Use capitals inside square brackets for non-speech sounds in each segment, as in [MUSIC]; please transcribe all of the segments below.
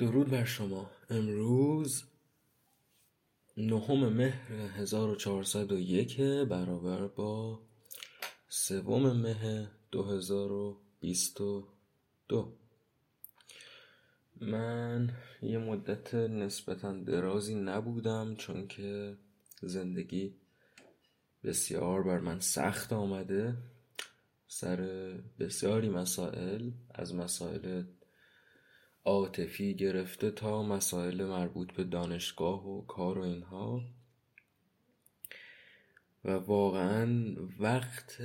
درود بر شما. امروز نهم مهر 1401 برابر با سوم مه 2022 من یه مدت نسبتا درازی نبودم چون که زندگی بسیار بر من سخت آمده. سر بسیاری مسائل از مسائل عاطفی گرفته تا مسائل مربوط به دانشگاه و کار و اینها. و واقعا وقت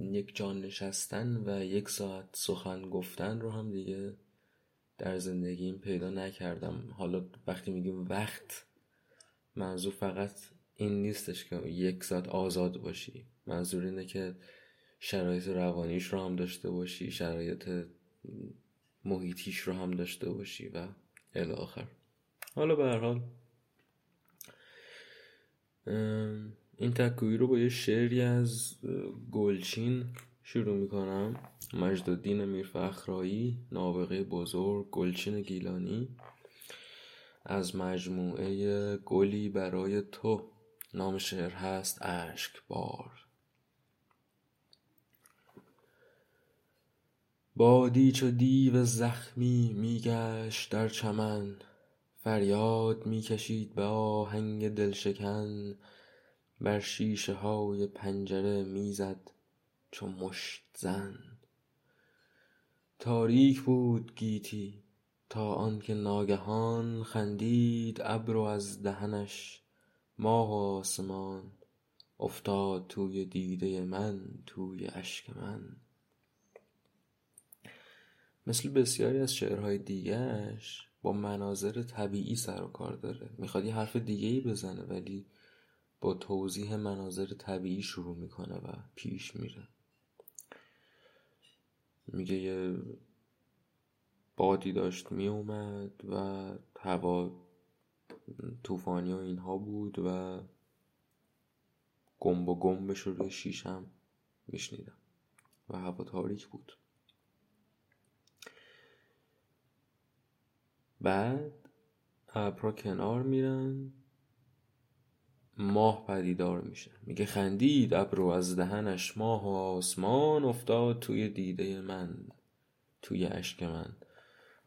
یک جان نشستن و یک ساعت سخن گفتن رو هم دیگه در زندگیم پیدا نکردم. حالا وقتی میگیم وقت منظور فقط این نیستش که یک ساعت آزاد باشی. منظور اینه که شرایط روانیش رو هم داشته باشی شرایط محیطیش رو هم داشته باشی و الی آخر. حالا به هر حال این تکویی رو با یه شعری از گلچین شروع می‌کنم. مجد الدین میرفخرایی نابغه بزرگ گلچین گیلانی. از مجموعه گلی برای تو. نام شعر هست اشک بار بادی چو دیو زخمی میگشت در چمن فریاد می‌کشید به آهنگ دلشکن بر شیشه های پنجره می‌زد چو مشت زن. تاریک بود گیتی تا آنکه ناگهان خندید ابر از دهنش ماه و آسمان افتاد توی دیده من توی اشک من. مثل بسیاری از شعرهای دیگهش با مناظر طبیعی سر و کار داره. می‌خواد یه حرف دیگه ای بزنه ولی با توضیح مناظر طبیعی شروع می‌کنه و پیش میره. میگه یه بادی داشت میومد و هوا طوفانی و اینها بود و گنب و گنبش رو روی شیشم میشنیدم و هوا تاریک بود. بعد ابرها کنار میرن ماه پدیدار میشه. میگه خندید ابر از دهنش ماه و آسمان افتاد توی دیده من توی اشک من.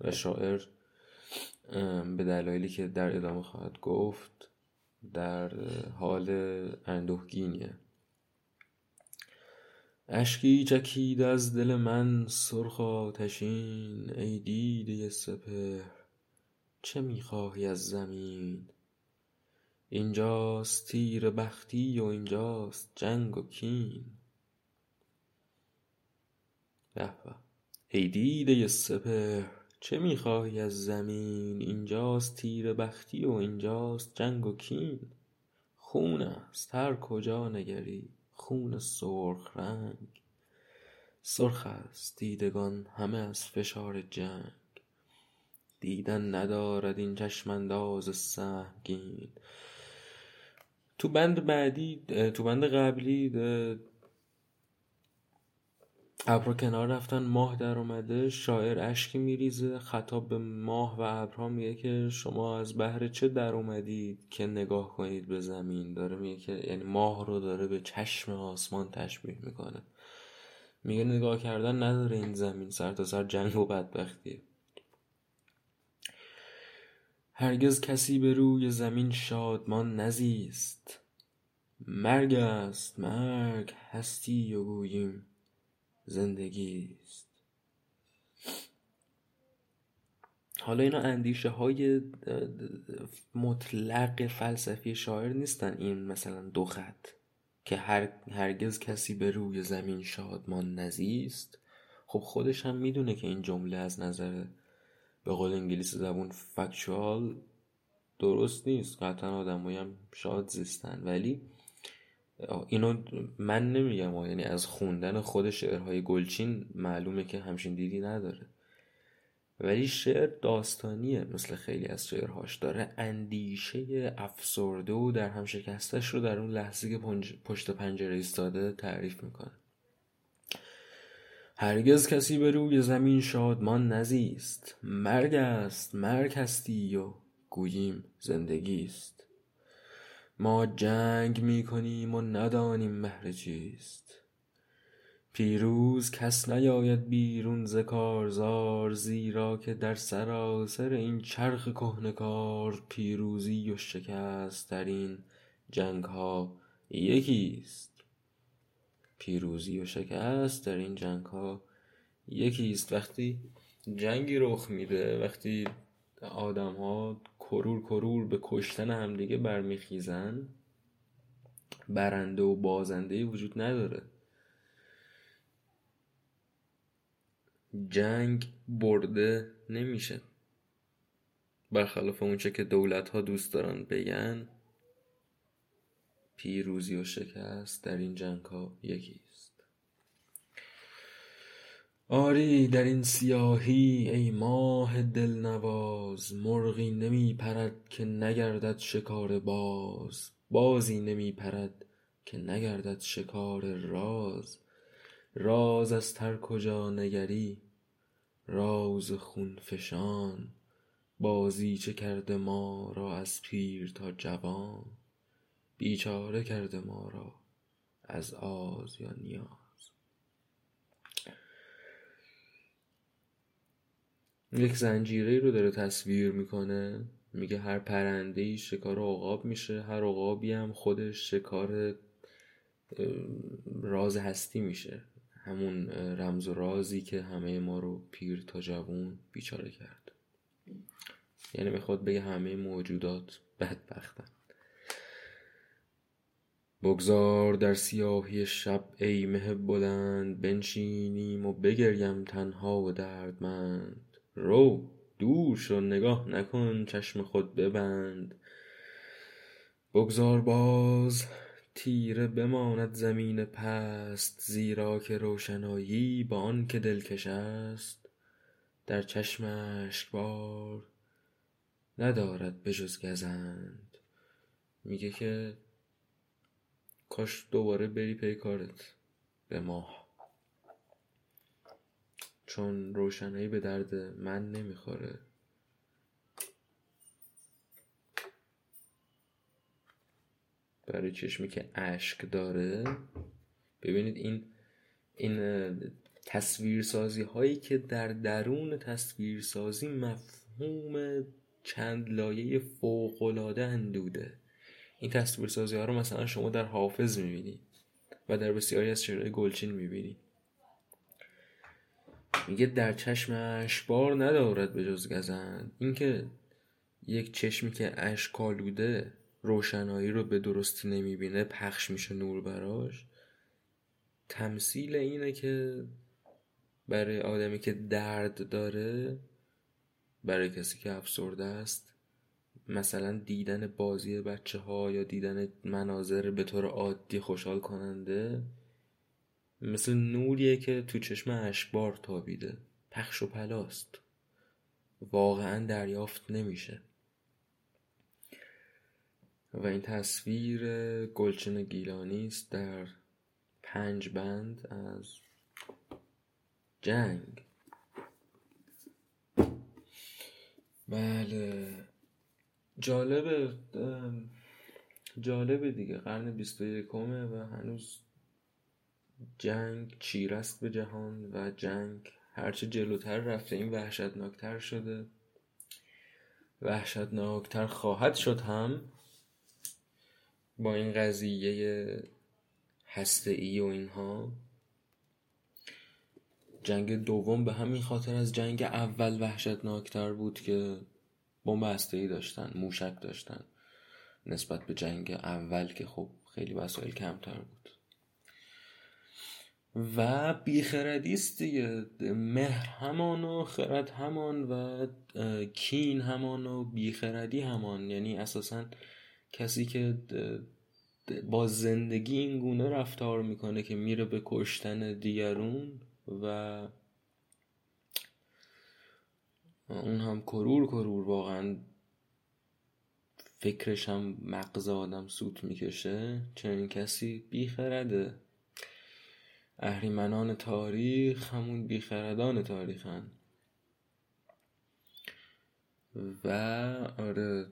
و شاعر به دلایلی که در ادامه خواهد گفت در حال اندوهگینیه. اشکی چکید از دل من سرخ آتشین ای دیده سپهر. چه می‌خواهی از زمین؟ اینجاست تیره بختی و اینجاست جنگ و کین. به ای دیده سپهر چه می‌خواهی از زمین؟ اینجاست تیره بختی و اینجاست جنگ و کین. خون است هر کجا نگری خون سرخ رنگ. سرخ است دیدگان همه از فشار جنگ. دیدن ندارد این چشم انداز سهمگین تو بند بعدی تو بند قبلی ابرها کنار رفتن ماه در اومده شاعر اشکی میریزه خطاب به ماه و ابرها میگه که شما از بهر چه در اومدید که نگاه کنید به زمین؟ داره میگه که یعنی ماه رو داره به چشم آسمان تشبیه می‌کنه. میگه نگاه کردن نداره این زمین سر تا سر جنگ و بدبختیه هرگز کسی به روی زمین شادمان نزیست. مرگ است مرگ هستی و گوییم زندگیست. حالا اینا اندیشه های مطلق فلسفی شاعر نیستن این مثلا دو خط که هر هرگز کسی به روی زمین شادمان نزیست. خب خودش هم می‌دونه که این جمله از نظر به قول انگلیسی زبون فکچوال درست نیست. قطعا آدمایی هم شاد زیستن ولی اینو من نمیگم. یعنی از خوندن خود شعرهای گلچین معلومه که همچین دیدی نداره. ولی شعر داستانیه. مثل خیلی از شعرهاش. داره اندیشه افسرده و در هم شکستش رو در اون لحظه که پشت پنجره ایستاده تعریف می‌کنه. هرگز کسی به روی زمین شادمان نزیست. مرگ است مرگ هستی و گوییم زندگیست ما جنگ می کنیم و ندانیم مهر چیست. پیروز کس نیاید بیرون ز کارزار زیرا که در سراسر این چرخ کهنه کار پیروزی و شکست در این جنگها یکیست. پیروزی و شکست در این جنگها. یکیست وقتی جنگی رخ میده وقتی آدمها کرور کرور به کشتن همدیگه برمیخیزن برنده و بازنده وجود نداره. جنگ برده نمیشه. برخلاف اونچه که دولت ها دوست دارن بگن پیروزی و شکست در این جنگ ها یکیست. آری در این سیاهی ای ماه دلنواز مرغی نمی پرد که نگردد شکار باز. بازی نمی پرد که نگردد شکار راز. راز از تر کجا نگری؟ راز خون فشان بازیچه کرده ما را از پیر تا جوان؟ بیچاره کرده ما را از آز یا نیاز. یک زنجیره رو داره تصویر می‌کنه میگه هر پرنده ای شکار عقاب میشه هر عقابی هم خودش شکار راز هستی میشه. همون رمز و رازی که همه ما رو پیر تا جوون بیچاره کرد. یعنی می‌خواد بگه همه موجودات بدبختن. بگذار در سیاهی شب ای مه بلند بنشینیم و بگریم تنها و دردمند. رو دور شو نگاه نکن چشم خود ببند. بگذار باز تیره بماند زمین پست زیرا که روشنایی با آن که دلکش است. در چشم اشکبار ندارد به جز گزند. میگه که کاش دوباره بری پی کارت به ماه. چون روشنایی به درد من نمی‌خوره. برای چشمی که اشک داره. ببینید این این تصویرسازی هایی که در درون تصویرسازی مفهوم چند لایه فوقلاده اندوده. این تصویرسازی ها رو مثلا شما در حافظ می‌بینید و در بسیاری از شعرهای گلچین می‌بینید میگه در چشم اشبار ندارد به جز گزند. اینکه یک چشمی که اشکالوده روشنایی رو به درستی نمی‌بینه پخش میشه نور براش تمثیل اینه که برای آدمی که درد داره برای کسی که افسرده است مثلا دیدن بازی بچه ها یا دیدن مناظر به طور عادی خوشحال کننده مثل نوریه که تو چشم اشبار تابیده. پخش و پلاست. واقعا دریافت نمیشه. و این تصویر گلچن گیلانی است در پنج بند از جنگ. بله. جالبه جالبه دیگه. قرن بیست و یکمه و هنوز جنگ چیرست به جهان و جنگ هرچه جلوتر رفته این وحشتناکتر شده. وحشتناکتر خواهد شد هم با این قضیه هسته ای و اینها. جنگ دوم به همین خاطر از جنگ اول وحشتناکتر بود که بمب هسته ای داشتن موشک داشتن. نسبت به جنگ اول که خب خیلی وسایل کمتر بود. و بیخردیست دیگه. مهر همان و خرد همان و کین همان و بیخردی همان. یعنی اساسا کسی که با زندگی این گونه رفتار می‌کنه که میره به کشتن دیگرون و اون هم کرور کرور واقعا فکرش هم مغز آدم سوت می‌کشه. چنین کسی بیخرده. اهریمنان تاریخ همون بیخردان تاریخن. و آره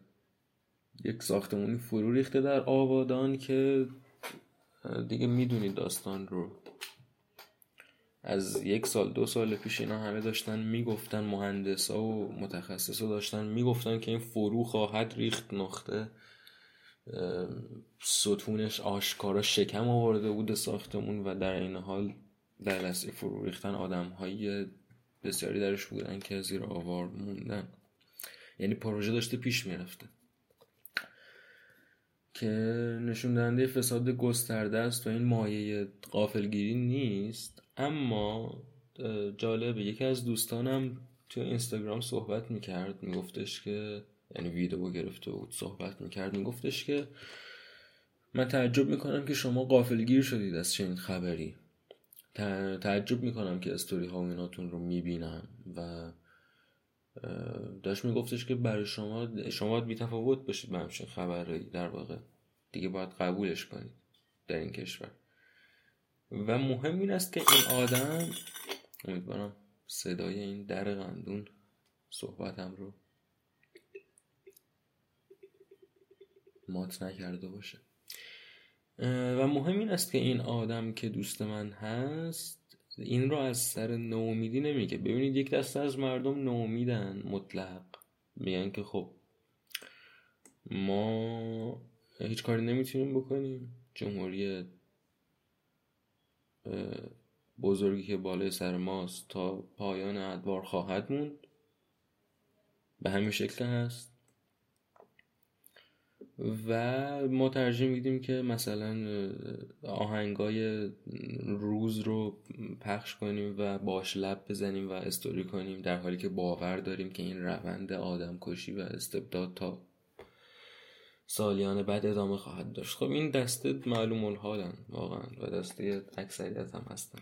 یک ساختمونی فرو ریخته در آبادان که دیگه می‌دونید داستان رو. از یک سال دو سال پیش اینا همه داشتن می‌گفتن مهندسا و متخصصا داشتن می‌گفتن که این فرو خواهد ریخت نقطه. ستونش آشکارا شکم آورده بود ساختمون و در این حال در دسته فرو ریختن آدم های بسیاری درش بودن که زیر آوار موندن. یعنی پروژه داشته پیش می‌رفته. که نشون دهنده فساد گسترده است و این مایه قافلگیری نیست. اما جالبه یکی از دوستانم تو اینستاگرام صحبت می‌کرد میگفتش که یعنی ویدیو گرفته بود صحبت می‌کرد میگفتش که من تعجب می‌کنم که شما قافلگیر شدید از چنین خبری. تعجب می‌کنم که استوری ها و ایناتون رو می‌بینم و داشت میگفتش که برای شما شما باید بیتفاوت باشید به همچین خبرهایی در واقع. دیگه باید قبولش کنید در این کشور. و مهم این است که این آدم امیدوارم صدای این در قندون صحبتم رو مات نکرده باشه. و مهم این است که این آدم که دوست من هست این رو از سر نومیدی نمیگه. ببینید یک دسته از مردم نومیدن مطلق. میگن که خب ما هیچ کاری نمی‌تونیم بکنیم. جمهوری بزرگی که بالای سر ماست تا پایان ادوار خواهد موند. به همین شکل هست. و ما ترجیح میدیم که مثلا آهنگای روز رو پخش کنیم و باش لب بزنیم و استوری کنیم در حالی که باور داریم که این روند آدم کشی و استبداد تا سالیان بعد ادامه خواهد داشت. خب این دسته معلوم الحالن واقعا و دسته اکثریت هم هستن.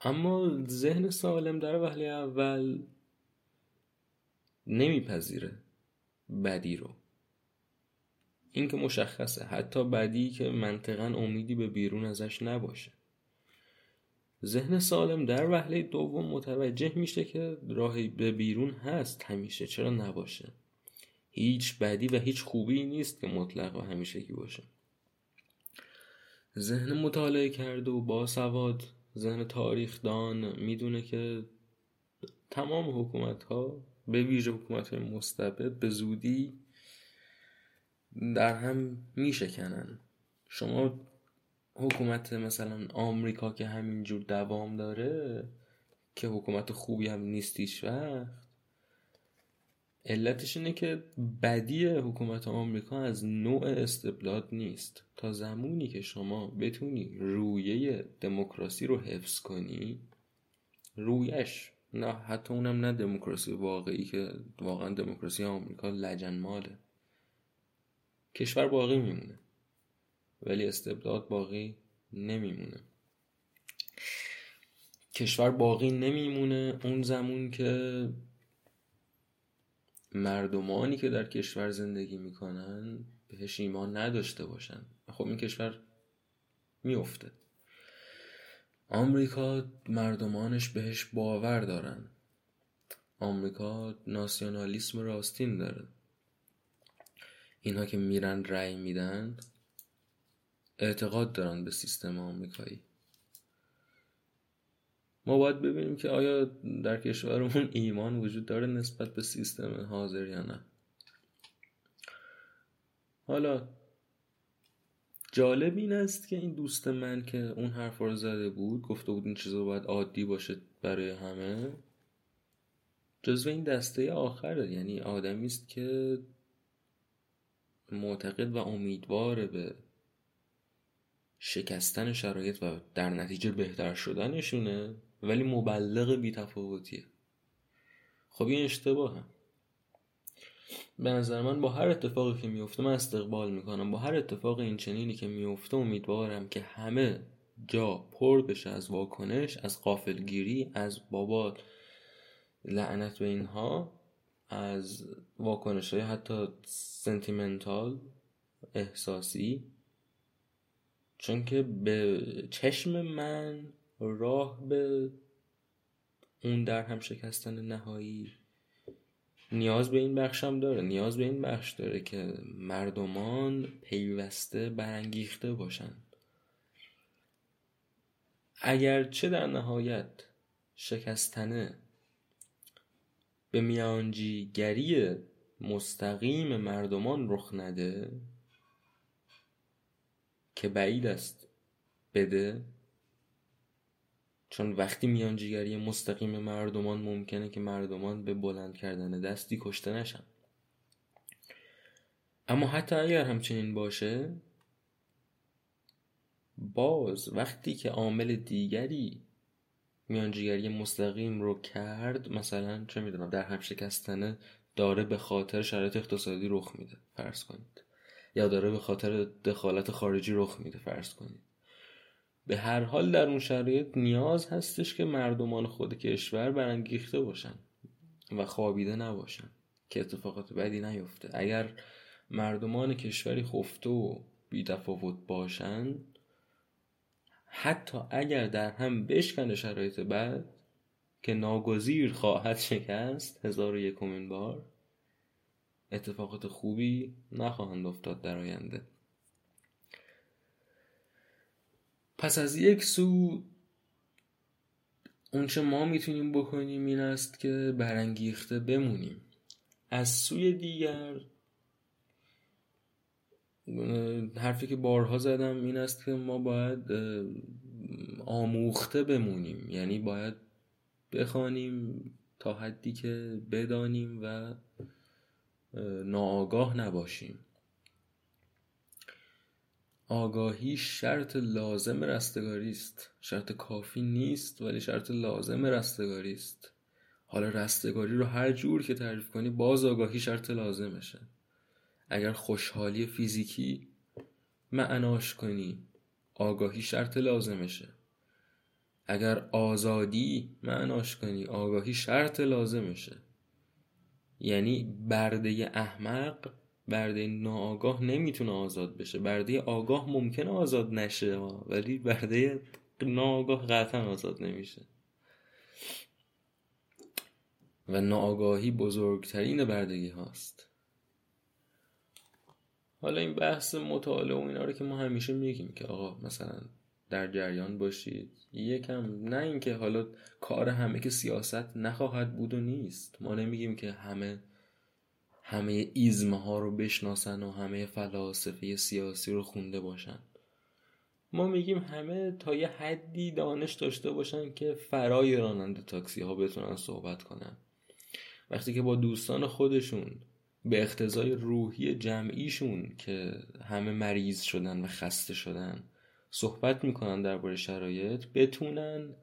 اما ذهن سالم در وحلی اول نمیپذیره بدی رو. این که مشخصه. حتی بدی که منطقا امیدی به بیرون ازش نباشه. ذهن سالم در وهله دوم متوجه میشه که راهی به بیرون هست همیشه چرا نباشه؟ هیچ بدی و هیچ خوبی نیست که مطلق و همیشگی باشه. ذهن مطالعه کرده و با سواد ذهن تاریخ دان می‌دونه که تمام حکومت ها به ویژه حکومت مستبد به زودی در هم میشکنن شما حکومت مثلا آمریکا که همینجور دوام داره که حکومت خوبی هم نیست هیچ وقت علتش اینه که بدی حکومت آمریکا از نوع استبداد نیست. تا زمانی که شما بتونی رویه دموکراسی رو حفظ کنی رویش نه حتی اونم نه دموکراسی واقعی که واقعا دموکراسی آمریکا لجن ماله کشور باقی میمونه ولی استبداد باقی نمیمونه. کشور باقی نمیمونه اون زمون که مردمانی که در کشور زندگی می‌کنن بهش ایمان نداشته باشن. خب این کشور میفته آمریکا مردمانش بهش باور دارن. آمریکا ناسیونالیسم راستین داره. اینها که میرن رأی میدن اعتقاد دارن به سیستم آمریکایی. ما باید ببینیم که آیا در کشورمون ایمان وجود داره نسبت به سیستم حاضر یا نه. حالا جالب این است که این دوست من که اون حرف رو زده بود گفته بود این چیزا باید عادی باشه برای همه جزو این دسته آخره یعنی آدمی است که معتقد و امیدوار به شکستن شرایط و در نتیجه بهتر شدنشونه ولی مبلغ بیتفاوتیه. خب این اشتباه هم. به نظر من با هر اتفاقی که میفته من استقبال می‌کنم. با هر اتفاق این چنینی که میفته امیدوارم که همه جا پر بشه از واکنش از قافلگیری از بابا لعنت به اینها. از واکنش های حتی سنتیمنتال احساسی. چون که به چشم من راه به اون در هم شکستن نهایی نیاز به این بخشم داره. نیاز به این بخش داره که مردمان پیوسته برانگیخته باشن. چه در نهایت شکستنه به میانجیگری مستقیم مردمان رخ نده که بعید است بده. چون وقتی میانجیگری مستقیم مردمان ممکنه که مردمان به بلند کردن دستی کشته نشن. اما حتی اگر همچنین باشه باز وقتی که عامل دیگری میانجیگری مستقیم رو کرد مثلا چه می‌دونم در هم شکستنه داره به خاطر شرایط اقتصادی رخ میده فرض کنید. یا داره به خاطر دخالت خارجی رخ میده فرض کنید. به هر حال در اون شرایط نیاز هستش که مردمان خود کشور برانگیخته باشن و خوابیده نباشن که اتفاقات بدی نیفته. اگر مردمان کشوری خفته و بیتفاوت باشن حتی اگر در هم بشکنه شرایط بد که ناگزیر خواهد شکست هزار و یکمین بار اتفاقات خوبی نخواهند افتاد در آینده. پس از یک سو اونچه ما می‌تونیم بکنیم این است که برانگیخته بمونیم. از سوی دیگر حرفی که بارها زدم این است که ما باید آموخته بمونیم. یعنی باید بخوانیم تا حدی که بدانیم و ناآگاه نباشیم. آگاهی شرط لازم رستگاری است. شرط کافی نیست ولی شرط لازم رستگاری است. حالا رستگاری رو هر جور که تعریف کنی باز آگاهی شرط لازمشه. اگر خوشحالی فیزیکی معناش کنی آگاهی شرط لازمشه. اگر آزادی معناش کنی آگاهی شرط لازمشه. یعنی برده احمق برده ناآگاه نمی‌تونه آزاد بشه. برده آگاه ممکنه آزاد نشه ولی برده ناآگاه قطعا آزاد نمیشه. و ناآگاهی بزرگترین بردگی هاست. حالا این بحث مطالعه و اینا رو که ما همیشه میگیم که آقا مثلا در جریان باشید. یکم نه اینکه حالا کار همه که سیاست نخواهد بود و نیست. ما نمیگیم که همه همه ایزمه ها رو بشناسن و همه فلاسفه سیاسی رو خونده باشن. ما میگیم همه تا یه حدی دانش داشته باشن که فرای راننده تاکسی ها بتونن صحبت کنن. وقتی که با دوستان خودشون به اختزای روحی جمعیشون که همه مریض شدن و خسته شدن صحبت می‌کنن درباره شرایط بتونن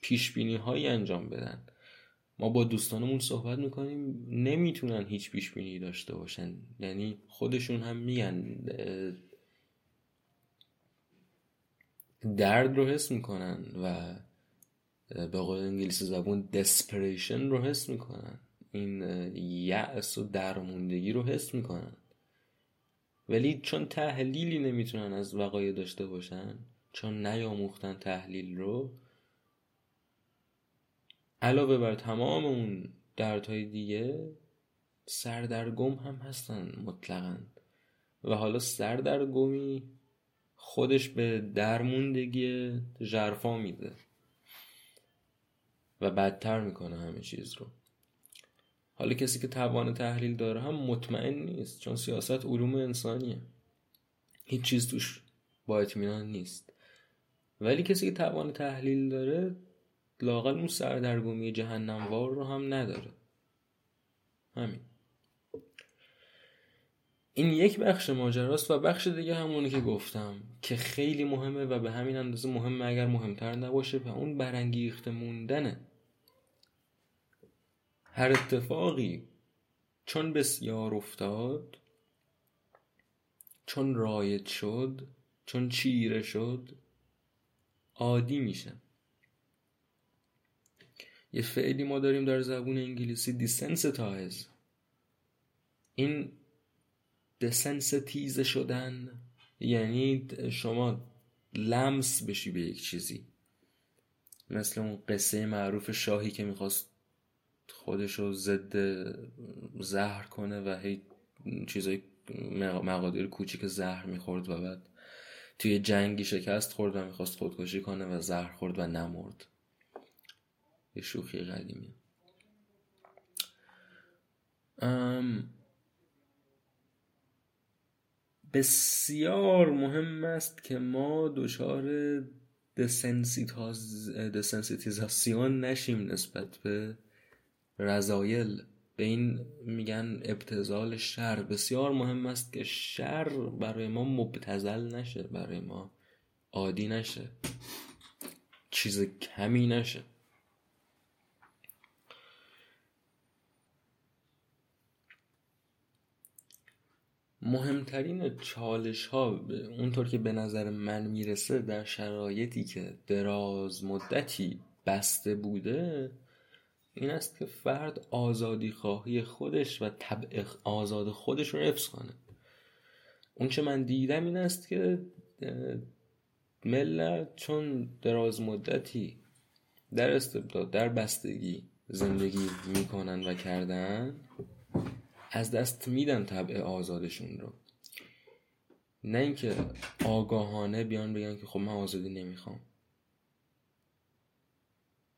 پیش بینی هایی انجام بدن. ما با دوستانمون صحبت می‌کنیم نمی‌تونن هیچ پیش بینی داشته باشن. یعنی خودشون هم میگن درد رو حس می‌کنن و به قول انگلیسی زبون دسپریشن رو حس می‌کنن. این یأس و درموندگی رو حس می‌کنن. ولی چون تحلیلی نمی‌تونن از وقایع داشته باشن چون نیاموختن تحلیل رو علاوه بر تمام اون دردهای دیگه سردرگم هم هستن مطلقا. و حالا سردرگمی خودش به درموندگی جرفا میده. و بدتر می‌کنه همه چیز رو. حالا کسی که توان تحلیل داره هم مطمئن نیست چون سیاست علوم انسانیه. هیچ چیز توش با اطمینان نیست. ولی کسی که توان تحلیل داره لاقل اون سردرگمی جهنموار رو هم نداره. همین. این یک بخش ماجراست و بخش دیگه همونی که گفتم که خیلی مهمه و به همین اندازه مهمه اگر مهمتر نباشه و اون برانگیخته موندنه. هر اتفاقی چون بسیار افتاد چون رایج شد چون چیره شد عادی میشه. یه فعلی ما داریم در زبون انگلیسی desensitize این دسنستیز شدن یعنی شما لمس بشی به یک چیزی. مثل اون قصه معروف شاهی که می‌خواست خودشو ضد زهر کنه و هی چیزای مقادیر کوچیک زهر می‌خورد و بعد توی جنگی شکست خورد و می‌خواست خودکشی کنه و زهر خورد و نمرد. یه شوخی قدیمی. بسیار مهم است که ما دچار دسنسیتیزاسیون نشیم نسبت به رضایل به این میگن ابتزال شر. بسیار مهم است که شر برای ما مبتزل نشه برای ما عادی نشه. چیز کمی نشه. مهمترین چالش ها اونطور که به نظر من می‌رسه در شرایطی که دراز مدتی بسته بوده این است که فرد آزادی خواهی خودش و طبع آزاد خودش رو حفظ کنه. اون چه من دیدم این است که ملت چون دراز مدتی در استبداد در بستگی زندگی می‌کنن و کردن از دست میدن طبع آزادشون رو. نه اینکه آگاهانه بیان بگن که خب من آزادی نمی‌خوام.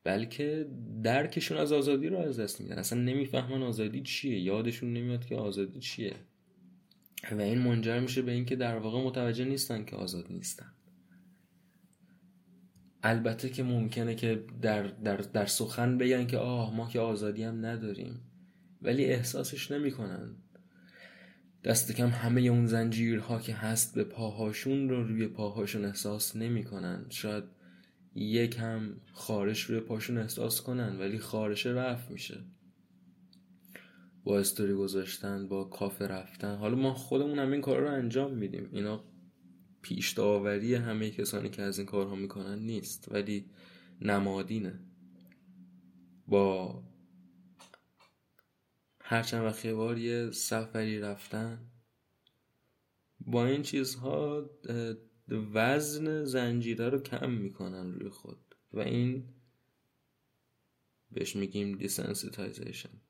بلکه درکشون از آزادی رو از دست میدن. اصلا نمی‌فهمن آزادی چیه. یادشون نمیاد که آزادی چیه. و این منجر میشه به اینکه در واقع متوجه نیستن که آزاد نیستن. البته که ممکنه که در, در, در سخن بگن که آه ما که آزادی هم نداریم. ولی احساسش نمی‌کنن. دست کم همه اون زنجیرها که هست به پاهاشون رو روی پاهاشون احساس نمی‌کنن. شاید یکم خارش روی پاشون احساس کنن ولی خارش رفت میشه. با استوری گذاشتن با کافه رفتن. حالا ما خودمون هم این کار رو انجام میدیم. اینا پیش داوری همه کسانی که از این کارها می‌کنن نیست ولی نمادینه. با هر چند وقت بار یه سفری رفتن با این چیزها وزن زنجیره رو کم می‌کنن روی خود. و این بهش میگیم desensitization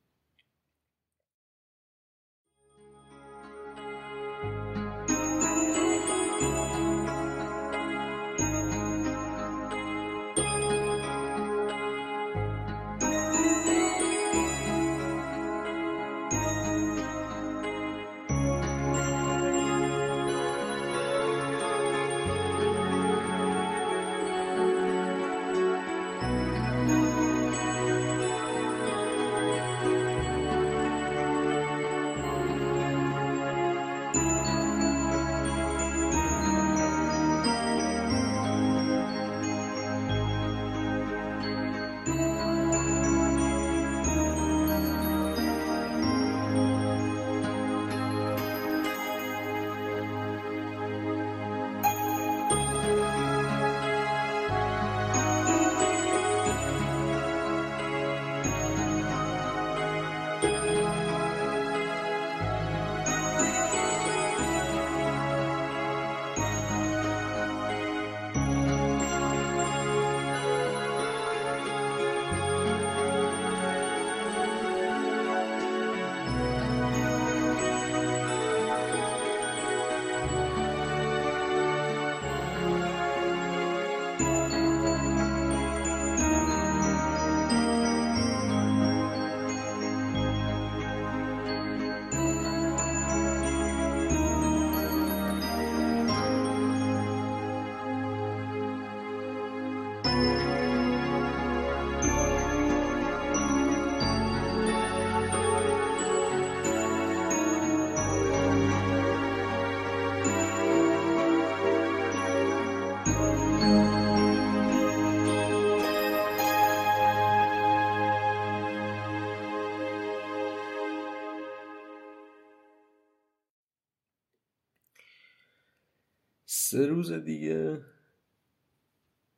سه روز دیگه.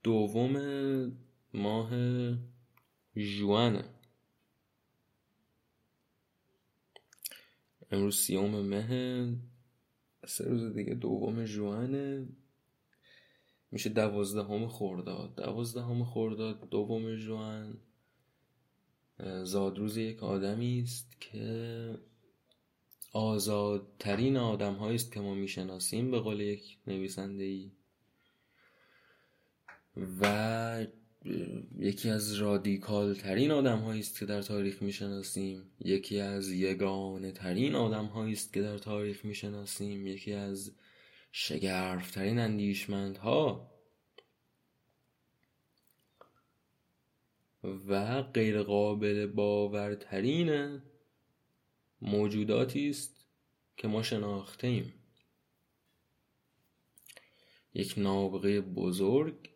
دوم ماه جوانه. امروز سیوم مه. سه روز دیگه دوم جوانه. میشه دوازدهم خرداد. دوازدهم خرداد دوم جوان. زادروز یک آدمی است که آزادترین آدم است که ما می‌شناسیم به قول یک نویسنده ای و یکی از رادیکال ترین آدم است که در تاریخ می‌شناسیم. یکی از یگانه ترین آدم است که در تاریخ می‌شناسیم. یکی از شگرفترین اندیشمندها. و غیر قابل باورترین موجوداتی است که ما شناخته ایم یک نابغه بزرگ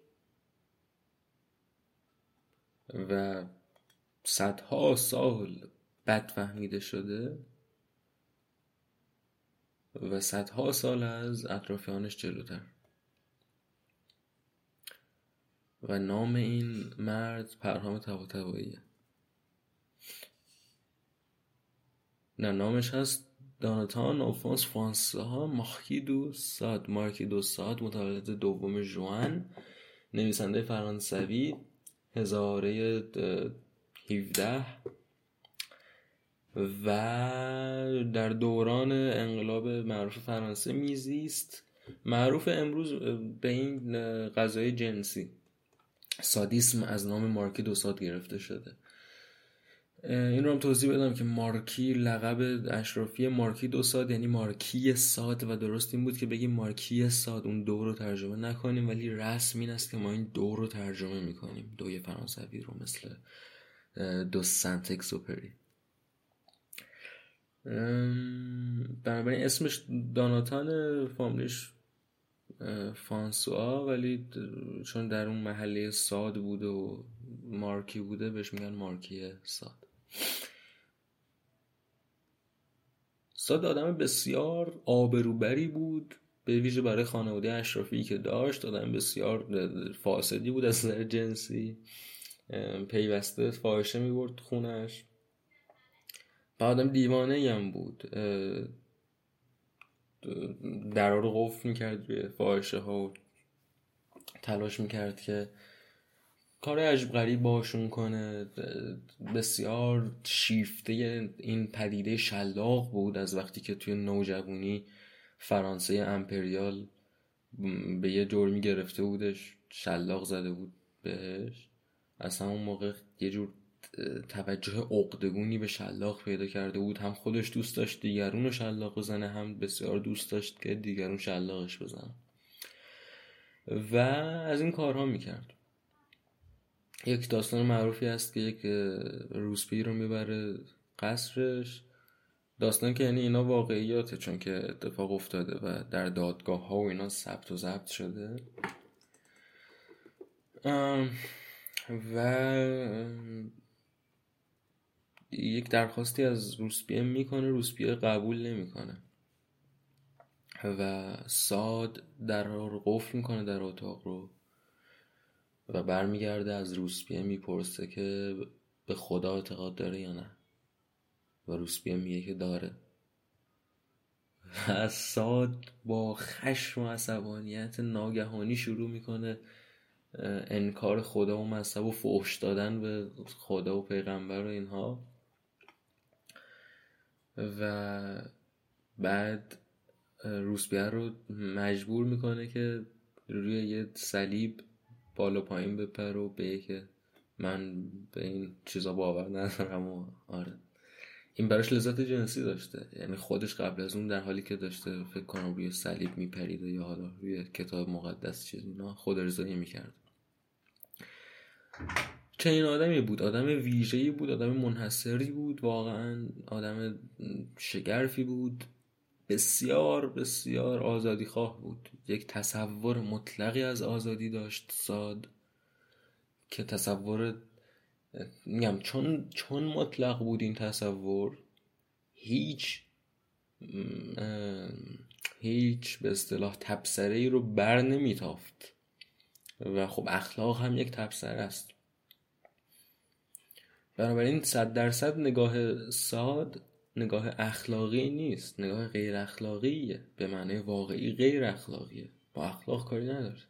و صدها سال بد فهمیده شده و صدها سال از اطرافیانش جلوتر. و نام این مرد پرهام طباطباییه. نه نامش هست دانتان اوفانس فرانسا مارکی دو ساد مارکی دو ساد متولد دوم جوان نویسنده فرانسوی هزاره هیوده و در دوران انقلاب معروف فرانسه میزیست. معروف امروز به این غذای جنسی. سادیسم از نام مارکی دو ساد گرفته شده. این رو هم توضیح بدم که مارکی لقب اشرافی مارکی دو ساد یعنی مارکی ساد و درست این بود که بگیم مارکی ساد اون دو رو ترجمه نکنیم ولی رسم این است که ما این دو رو ترجمه می‌کنیم. دوی فرانسوی رو مثل دو سنت اکسوپری بنابراین اسمش داناتان فاملیش فانسوا ولی چون در اون محله ساد بوده و مارکی بوده بهش میگن مارکی ساد. ساد آدم بسیار آبروبری بود به ویژه برای خانواده اشرافی که داشت آدم بسیار فاسدی بود از نظر جنسی. پیوسته فاحشه می‌برد خونش. و آدم دیوانه هم بود. در رو قفل می‌کرد روی فاحشه ها و تلاش می‌کرد که کار عجب غریب باشون کنه. بسیار شیفته این پدیده شلاق بود از وقتی که توی نوجوانی فرانسه امپریال به یه جرمی گرفته بودش شلاق زده بود بهش. از همون موقع یه جور توجه عقدگونی به شلاق پیدا کرده بود. هم خودش دوست داشت دیگرون رو شلاق بزنه هم بسیار دوست داشت که دیگرون شلاقش بزنه. و از این کارها می‌کرد. یک داستان معروفی هست که یک روسپی رو می‌بره قصرش. داستان که یعنی اینا واقعیاته چون که اتفاق افتاده و در دادگاه ها و اینا ثبت و ضبط شده. و یک درخواستی از روسپیه می‌کنه روسپیه قبول نمی‌کنه. و ساد در رو قفل می‌کنه در اتاق رو. و برمیگرده از روسپیه می‌پرسه که به خدا اعتقاد داره یا نه. و روسپیه میگه که داره. و ساد با خشم و عصبانیت ناگهانی شروع می‌کنه انکار خدا و مذهب و فحش دادن به خدا و پیغمبر و اینها. و بعد روسپیه رو مجبور می‌کنه که روی یه صلیب بالا پایین بپر و به که من به این چیزا باور ندارم و آره. این براش لذت جنسی داشته. یعنی خودش قبل از اون در حالی که داشته فکر کنم روی صلیب میپریده یا حالا روی کتاب مقدس چیز اینا خود ارزایی می‌کرد. چه این آدمی بود. آدم ویژه‌ای بود آدم منحصری بود. واقعا آدم شگرفی بود. بسیار بسیار آزادی خواه بود. یک تصور مطلقی از آزادی داشت ساد که تصور میگم چون چون مطلق بود این تصور هیچ هیچ به اصطلاح تبصره ای رو بر نمیتافت. و خب اخلاق هم یک تبصره است. بنابراین صد درصد نگاه ساد نگاه اخلاقی نیست نگاه غیر اخلاقیه به معنی واقعی غیر اخلاقیه با اخلاق کاری نداره.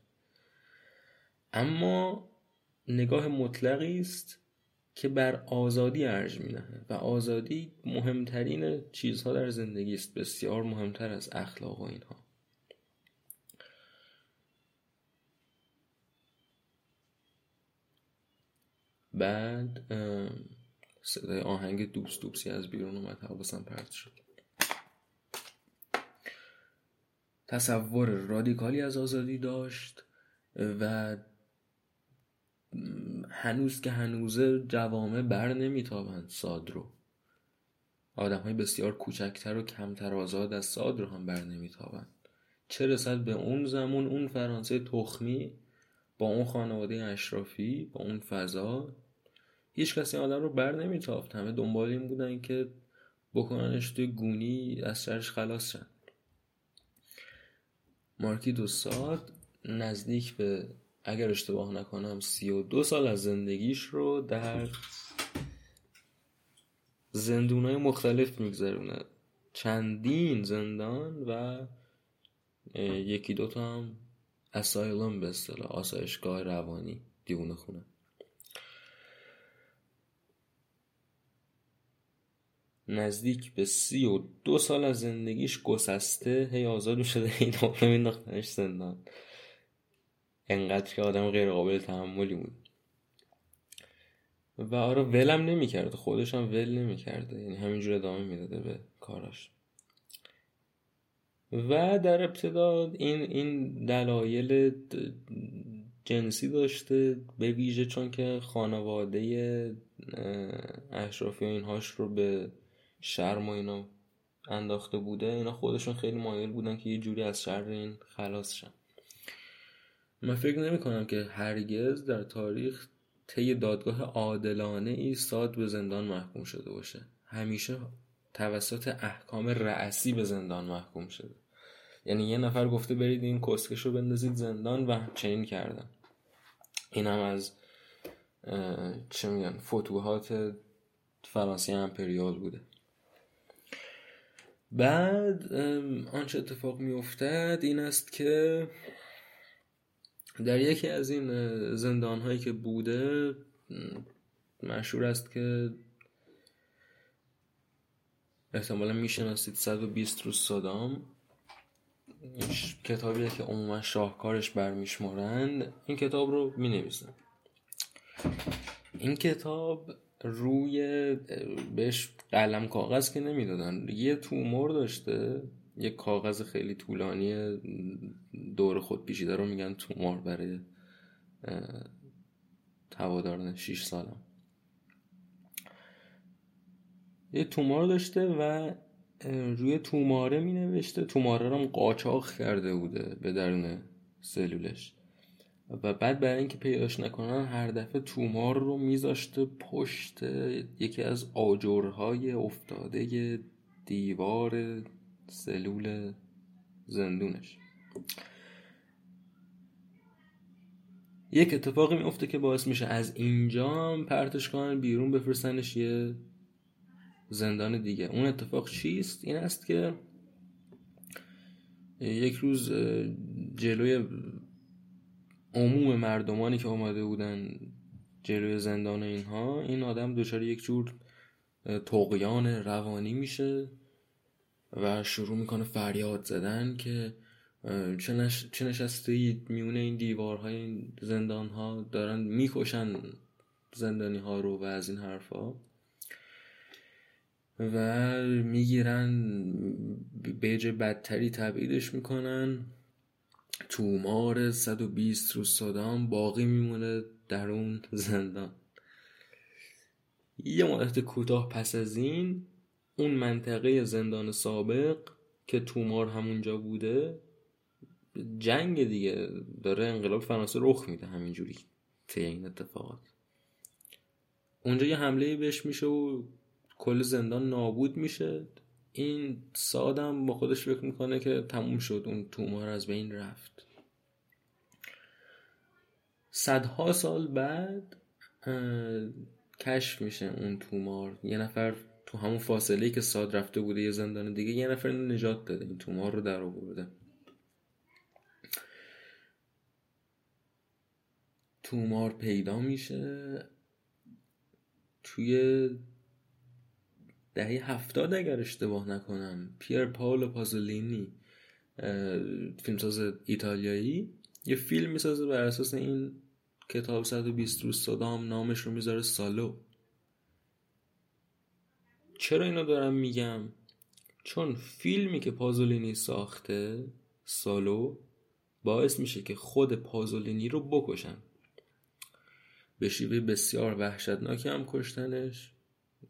اما نگاه مطلقی است که بر آزادی ارج نهه و آزادی مهمترین چیزها در زندگی است. بسیار مهمتر از اخلاق و اینها. بعد صدای آهنگ دوست دوستی از بیرون اومد حواسم پرت شد. تصور رادیکالی از آزادی داشت و هنوز که هنوزه جوامع بر نمیتابند ساد رو آدم های بسیار کوچکتر و کمتر آزاد از ساد رو هم بر نمیتابند. چه رسد به اون زمان؟ اون فرانسه تخمی با اون خانواده اشرافی با اون فضا هیچ کسی آدم رو بر نمیتافت. همه دنبال این بودن که بکننش توی گونی از شرش خلاص شد مارکی دو ساد نزدیک به اگر اشتباه نکنم سی و دو سال از زندگیش رو در زندون های مختلف میگذرونه. چندین زندان و یکی دوتا هم اسایلم به اصطلاح آسایشگاه روانی دیونه خونه. نزدیک به سی و دو سال از زندگیش گسسته هی آزاد می‌شده این دوباره مینداختنش زندان. انقدر که آدم غیر قابل تحملی بود. و آره ولم نمی‌کرده خودش هم ول نمی‌کرده یعنی همینجور ادامه می‌داده به کاراش. و در ابتدا این این دلایل جنسی داشته به ویژه چون که خانواده اشرافی و اینهاش رو به شرم و اینا انداخته بوده اینا خودشون خیلی مایل بودن که یه جوری از شر این خلاص شن. من فکر نمی کنم که هرگز در تاریخ طی دادگاه عادلانه ای ساد به زندان محکوم شده باشه. همیشه توسط احکام رأسی به زندان محکوم شده. یعنی یه نفر گفته برید این کسکش رو بندازید زندان و چنین کردن. این از چه میگن فتوحات فرانسه امپریال بوده. بعد آنچه اتفاق میافتد این است که در یکی از این زندان هایی که بوده مشهور است که احتمالا می‌شناسید 120 روز صدام. کتابیه که عموما شاهکارش برمیشمارند. این کتاب رو می نویسن این کتاب روی بهش قلم کاغذ که نمی‌دادن. یه تومور داشته یه کاغذ خیلی طولانی دور خود پیشیده رو میگن تومور برای هواداران 6 سالم یه تومار داشته و روی توماره می نوشته توماره رو قاچاق کرده بوده به درون سلولش. و بعد برای اینکه پیداش نکنن هر دفعه تومار رو میذاشته پشت یکی از آجرهای افتاده دیوار سلول زندونش. یک اتفاقی میفته که باعث میشه از اینجا پرتش کنن بیرون بفرستنش یه زندان دیگه. اون اتفاق چیست؟ این است که یک روز جلوی عموم مردمانی که آمده بودن جلوی زندان اینها این آدم دچار یک جور تقیان روانی میشه و شروع می‌کنه فریاد زدن که چه, نش... چه نشسته میونه این دیوارهای این زندان ها دارن می‌کشن زندانی ها رو و از این حرفا و می‌گیرن به بدتری تبعیدش می‌کنن. تومار 120 روز صدام باقی میمونه در اون زندان. یه مدت کوتاه پس از این اون منطقه زندان سابق که تومار همونجا بوده جنگ دیگه داره انقلاب فرانسه رخ میده همینجوری طی این اتفاقات. اونجا یه حمله بهش میشه و کل زندان نابود میشه. این سادم با خودش فکر می‌کنه که تموم شد اون تومار از بین رفت. صدها سال بعد کشف میشه اون تومار. یه نفر تو همون فاصله که ساد رفته بوده یه زندان دیگه یه نفر نجات داده. این تومار رو در آورده. تومار پیدا میشه توی دهه هفتاد اگر اشتباه نکنم پیر پاولو پازولینی فیلمساز ایتالیایی. یه فیلم می‌سازه بر اساس این کتاب 120 روز صدام نامش رو می‌ذاره سالو. چرا اینو دارم میگم؟ چون فیلمی که پازولینی ساخته سالو باعث میشه که خود پازولینی رو بکشن. به شیوه بسیار وحشتناکی هم کشتنش.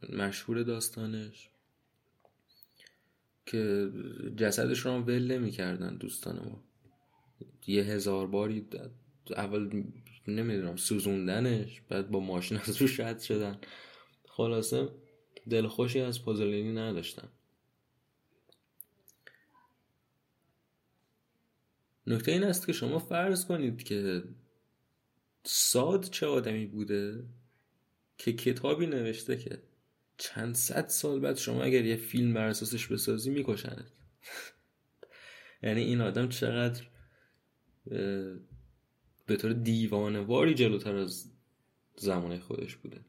مشهور داستانش که جسدش رو هم ول نمی‌کردن دوستان ما. یه هزار باری اول نمی‌دونم سوزوندنش بعد با ماشین از روش رد شدن. خلاصه دلخوشی از پازولینی نداشتم نکته این است که شما فرض کنید که ساد چه آدمی بوده که کتابی نوشته که چند صد سال بعد شما اگر یه فیلم بر اساسش بسازی می‌کشند یعنی این آدم چقدر به طور دیوانواری جلوتر از زمان خودش بوده.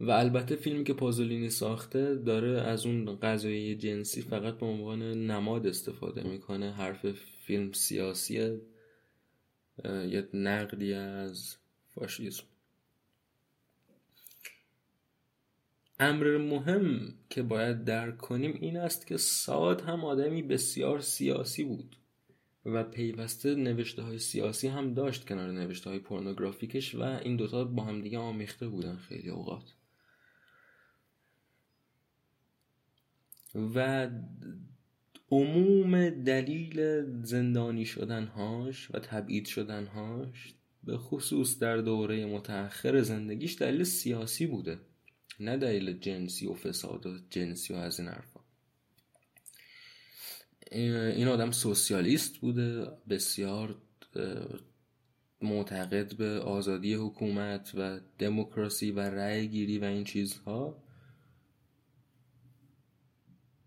و البته فیلمی که پازولینی ساخته داره از اون قضایی جنسی فقط به عنوان نماد استفاده می‌کنه. حرف فیلم سیاسیه یه نقدی از فاشیسم امر مهم که باید درک کنیم این است که ساد هم آدمی بسیار سیاسی بود و پیوسته نوشته های سیاسی هم داشت کنار نوشته های پورنوگرافیکش و این دوتا با هم دیگه آمیخته بودن خیلی اوقات. و عموم دلیل زندانی شدنهاش و تبعید شدنهاش به خصوص در دوره متأخر زندگیش دلیل سیاسی بوده. نه دلیل جنسی و فساد و جنسی و از این حرفا. این آدم سوسیالیست بوده بسیار معتقد به آزادی حکومت و دموکراسی و رأی گیری و این چیزها.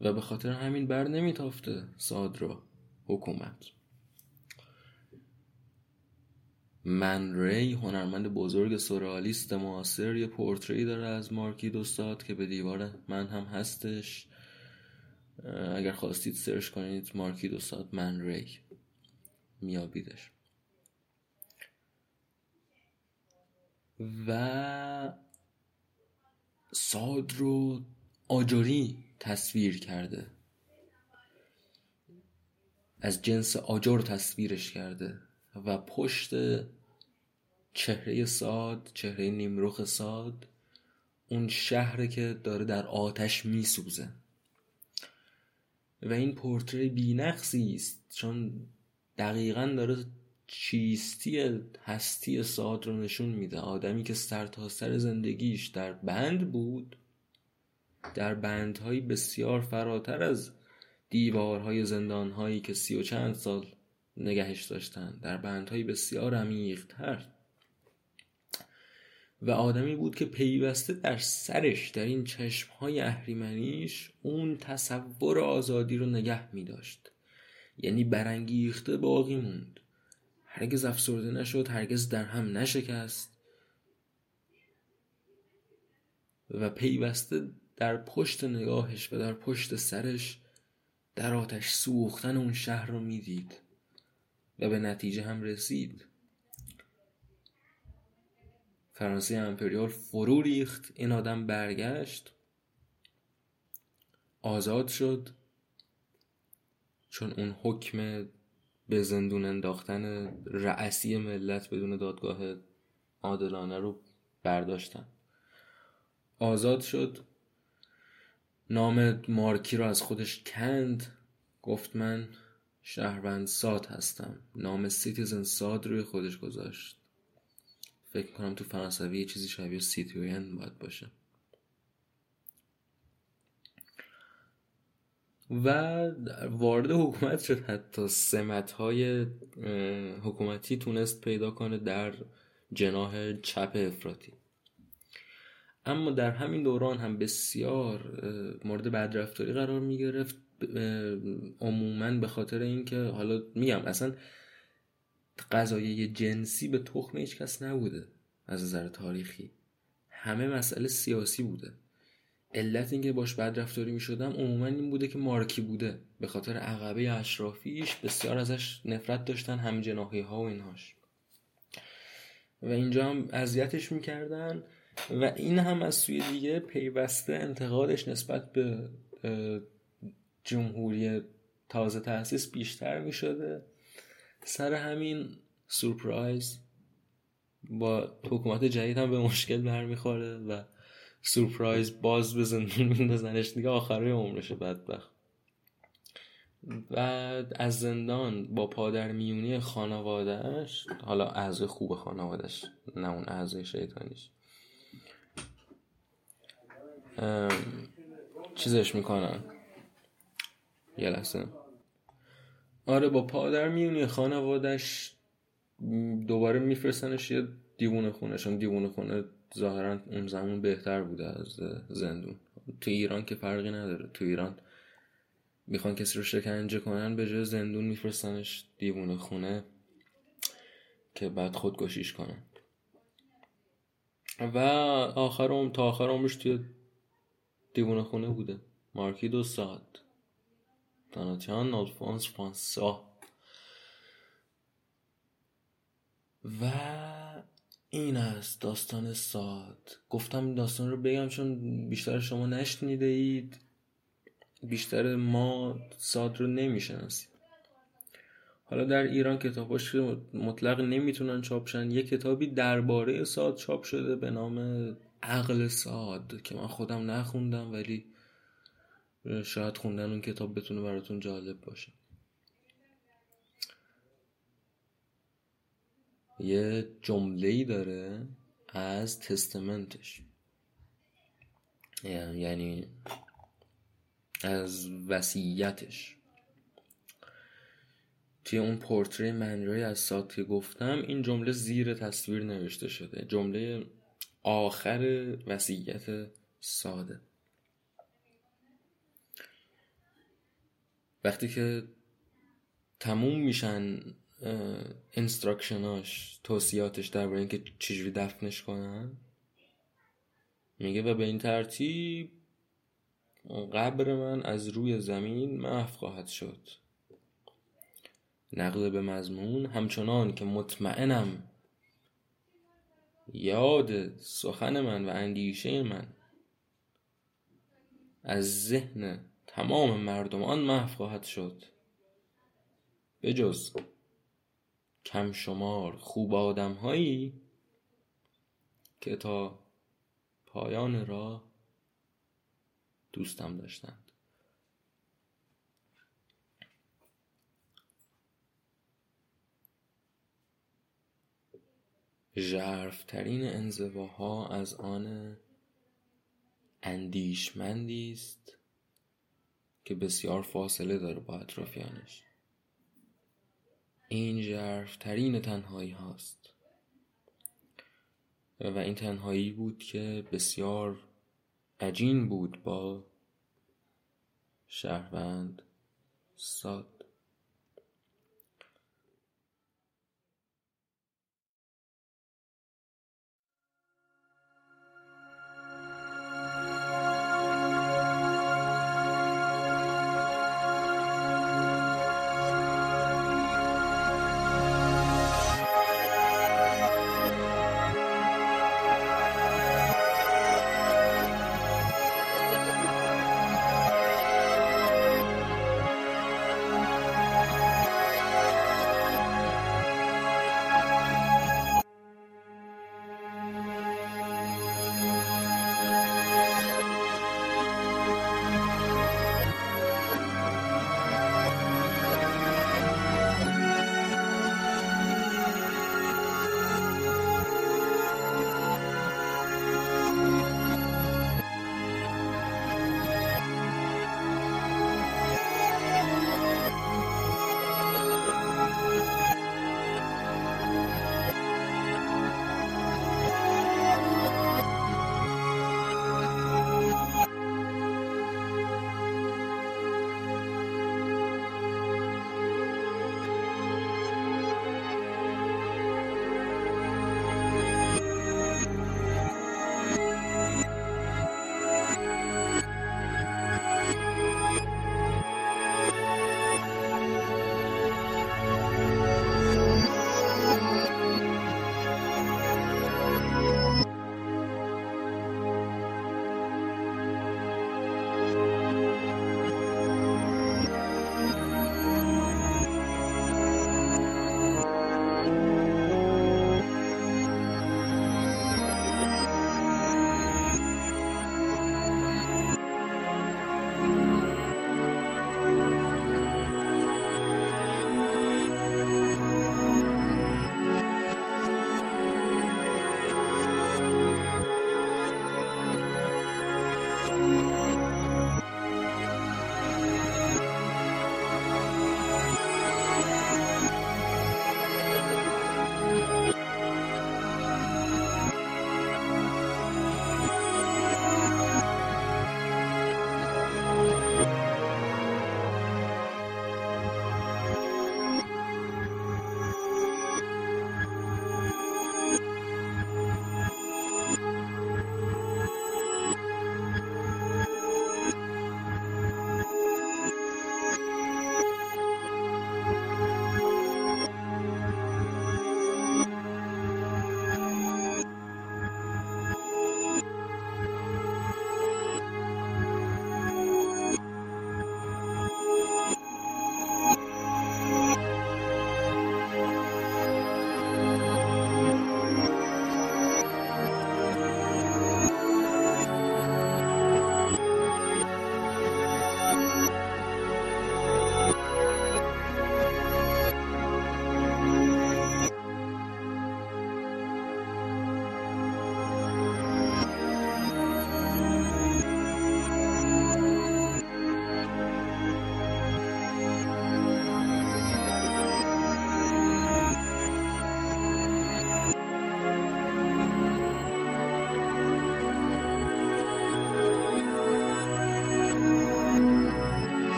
و به خاطر همین بر نمیتافته ساد را حکومت. من ری هنرمند بزرگ سورالیست معاصر یه پورتری داره از مارکی دوستاد که به دیوار من هم هستش. اگر خواستید سرچ کنید مارکی دوستاد من ری میابیدش و ساد رو آجوری تصویر کرده. از جنس آجر تصویرش کرده. و پشت چهره ساد چهره نیمروخ ساد اون شهره که داره در آتش میسوزه. و این پورتری بینقصی است چون دقیقا داره چیستی هستی ساد رو نشون میده. آدمی که سر تا سر زندگیش در بند بود در بندهایی بسیار فراتر از دیوارهای زندانهایی که سی و چند سال نگهش داشتن. در بندهایی بسیار عمیقتر. و آدمی بود که پیوسته در سرش در این چشمهای اهریمنیش اون تصور آزادی رو نگه می داشت یعنی برانگیخته باقی موند. هرگز افسرده نشد هرگز در هم نشکست. و پیوسته در پشت نگاهش و در پشت سرش در آتش سوختن اون شهر رو می‌دید. و به نتیجه هم رسید. فرانسه امپریال فرو ریخت. این آدم برگشت. آزاد شد. چون اون حکم به زندون انداختن رئسی ملت بدون دادگاه عادلانه رو برداشتن. آزاد شد. نام مارکی رو از خودش کند. گفت من شهروند ساد هستم. نام citizen ساد روی خودش گذاشت. فکر کنم تو فرانسوی یه چیزی شبیه citoyen باید باشه. و وارد حکومت شد. حتی سمت های حکومتی تونست پیدا کنه در جناح چپ افراطی. اما در همین دوران هم بسیار مورد بدرفتاری قرار می گرفت عموما به خاطر اینکه حالا میگم اصلا قضایه جنسی به تخم هیچ کس نبوده از نظر تاریخی. همه مسئله سیاسی بوده. علت اینکه باش بد رفتاری می شدم عموما این بوده که مارکی بوده. به خاطر عقبه اشرافیش بسیار ازش نفرت داشتن هم جناحی ها و اینهاش. و اینجا هم اذیتش می‌کردن و این هم از سوی دیگه پیوسته انتقادش نسبت به جمهوری تازه تاسیس بیشتر می شده سر همین سورپرایز با حکومت جدید هم به مشکل برمیخوره و سورپرایز باز به زندون میندازنش. دیگه آخره عمرشه بدبخت. و از زندان با پادر میونی خانوادهش حالا اعضای خوب خانوادهش نه اون اعضای شیطانیش. چیزش می‌کنن. یه لحظه. آره با پادر میونی خانوادش دوباره میفرستنش یه دیوونه خونه چون دیوونه خونه ظاهرا اون زمان بهتر بوده از زندون. تو ایران که فرقی نداره. تو ایران می‌خوان کسی رو شکنجه کنن به جای زندون میفرستنش دیوونه خونه که بعد خودکشیش کنن. و آخر تا آخر عمرش توی دیوونه خونه بوده. مارکی دو ساعت داناتیان آلفونس فرانسا و این است داستان ساد. گفتم این داستان رو بگم چون بیشتر شما نشنیده اید بیشتر ما ساد رو نمی‌شناسیم. حالا در ایران کتاباش مطلق نمی‌تونن چاپشن یه کتابی درباره ساد چاپ شده به نام عقل ساد که من خودم نخوندم ولی شاید خوندن اون کتاب بتونه براتون جالب باشه. یه جمله داره از تستمنتش یعنی از وسیعتش توی اون پورتری منرای از سات که گفتم این جمله زیر تصویر نوشته شده. جمله آخر وسیعت ساده. وقتی که تموم میشن انستراکشناش توصیاتش درباره اینکه چجوری دفنش کنن میگه و به این ترتیب قبر من از روی زمین محو خواهد شد. نقل به مضمون همچنان که مطمئنم یاد سخن من و اندیشه من از ذهن تمام مردمان محو خواهد شد. به جز کم شمار خوب آدم هایی که تا پایان راه دوستم داشتند. ژرفترین انزواها از آن اندیشمندی است که بسیار فاصله داره با اطرافیانش. این ژرفترین تنهایی هاست. و این تنهایی بود که بسیار عجین بود با شهروند ساد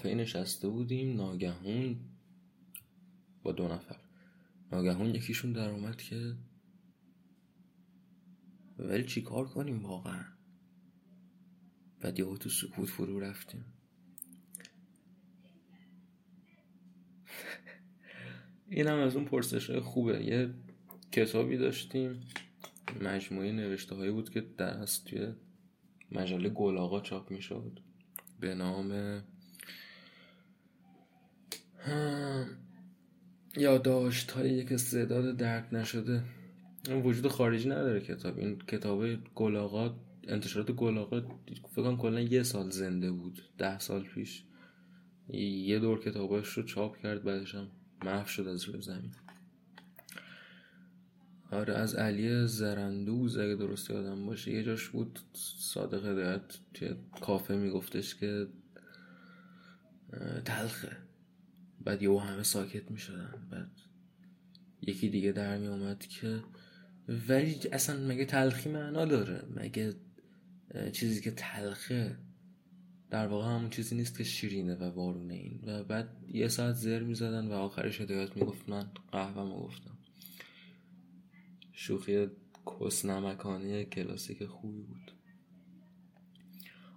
کافه نشسته بودیم ناگهون با دو نفر. ناگهون یکیشون در اومد که ولی چی کار کنیم واقعا؟ بعد یهو تو سکوت فرو رفتیم. [LAUGHS] این هم از اون پرسش خوبه. یه کتابی داشتیم. مجموعه نوشته هایی بود که در از توی مجله گلاغا چاپ می شد به نام یادداشت های یک استعداد درک نشده. وجود خارجی نداره کتاب. این کتاب گلاغا انتشارات گلاغا فکر کنم کلا یه سال زنده بود. ده سال پیش. یه دور کتاباش رو چاپ کرد بعدش هم محو شد از روی زمین. آره از علی زرندوز اگه درست یادم باشه. یه جاش بود صادق هدایت توی کافه میگفتش که تلخه. بعد یهو همه ساکت می‌شدن. بعد یکی دیگه در می اومد که ولی اصلا مگه تلخی معنا داره؟ مگه چیزی که تلخه در واقع همون چیزی نیست که شیرینه و وارونه این. و بعد یه ساعت زر می‌زدن و آخرش هدایت می‌گفت من قهوه گفتم. شوخی کس نمکانه کلاسیک خوبی بود.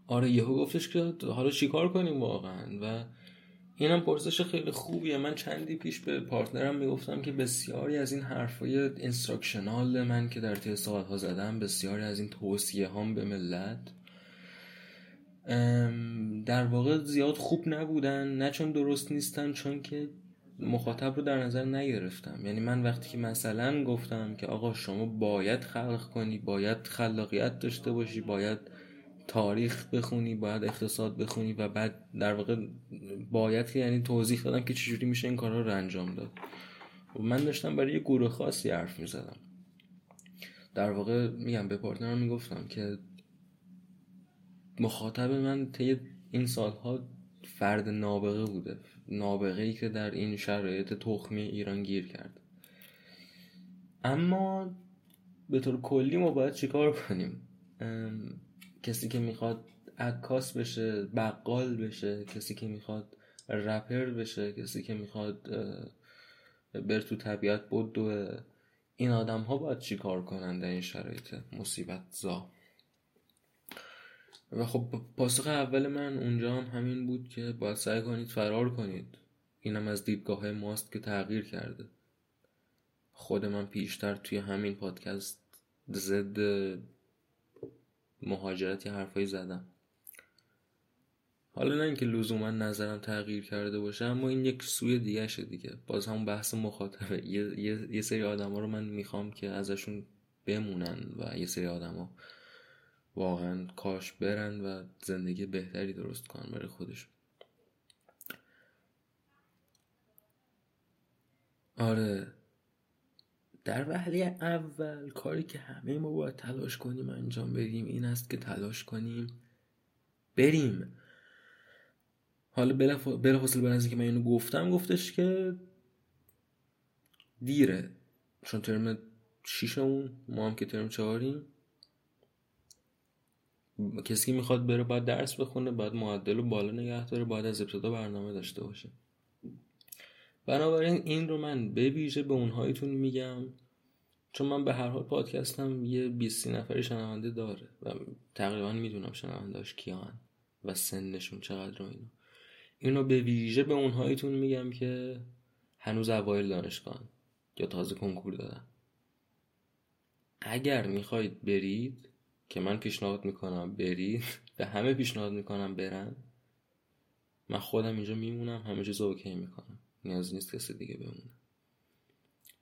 آره یهو گفتش که حالا چیکار کنیم واقعا؟ و اینم پرسش خیلی خوبیه. من چندی پیش به partner م می‌گفتم که بسیاری از این حرفای instructional من که در طی سالها زدم بسیاری از این توصیه هام به ملت در واقع زیاد خوب نبودن. نه چون درست نیستن چون که مخاطب رو در نظر نگرفتم. یعنی من وقتی که مثلا گفتم که آقا شما باید خلق کنی باید خلاقیت داشته باشی باید تاریخ بخونی باید اقتصاد بخونی و بعد در واقع باید یعنی توضیح دادم که چجوری میشه این کارها رو انجام داد. و من داشتم برای یه گروه خاصی حرف می‌زدم. در واقع میگم به پارتنرم می‌گفتم که مخاطب من طی این سالها فرد نابغه بوده. نابغه ای که در این شرایط تخمی ایران گیر کرد. اما به طور کلی ما باید چیکار کنیم؟ کسی که می‌خواد عکاس بشه بقال بشه کسی که می‌خواد رپر بشه کسی که می‌خواد بر تو طبیعت بود این آدم ها باید چی کار کنن در این شرایط مصیبت زا؟ و خب پاسخ اول من اونجا هم همین بود که باید سعی کنید فرار کنید. اینم از دیدگاه ماست که تغییر کرده. خود من پیشتر توی همین پادکست ضد مهاجرت یه زدم. حالا نه اینکه لزوما نظرم تغییر کرده باشه اما این یک سوی دیگه دیگه. باز همون بحث مخاطبه. یه, یه،, یه سری آدما رو من می‌خوام که ازشون بمونن و یه سری آدما واقعا کاش برن و زندگی بهتری درست کنن برای خودشون. آره. در وهله اول کاری که همه ما باید تلاش کنیم انجام بدیم این است که تلاش کنیم بریم. حالا بلافاصله بعد از اینکه من اینو گفتم گفتش که دیره. چون ترم شیشمون ما هم که ترم چهاریم. کسی که می‌خواد بره باید درس بخونه باید معدل و بالا نگه داره باید از ابتدا برنامه داشته باشه. بنابراین این رو من به ویژه به اونهایتون میگم چون من به هر حال پادکستم یه 20 نفری شنونده داره و تقریبا می‌دونم شنوندهاش کیان و سنشون چقدر و اینو اینو به ویژه به اونهایتون میگم که هنوز اوایل دانشگاه یا تازه کنکور دادن اگر می‌خواید برید که من پیشنهاد می‌کنم برید [LAUGHS] به همه پیشنهاد می‌کنم برن من خودم اینجا میمونم همه چیز اوکی می‌کنم. نیاز نیست کسی دیگه بمونه.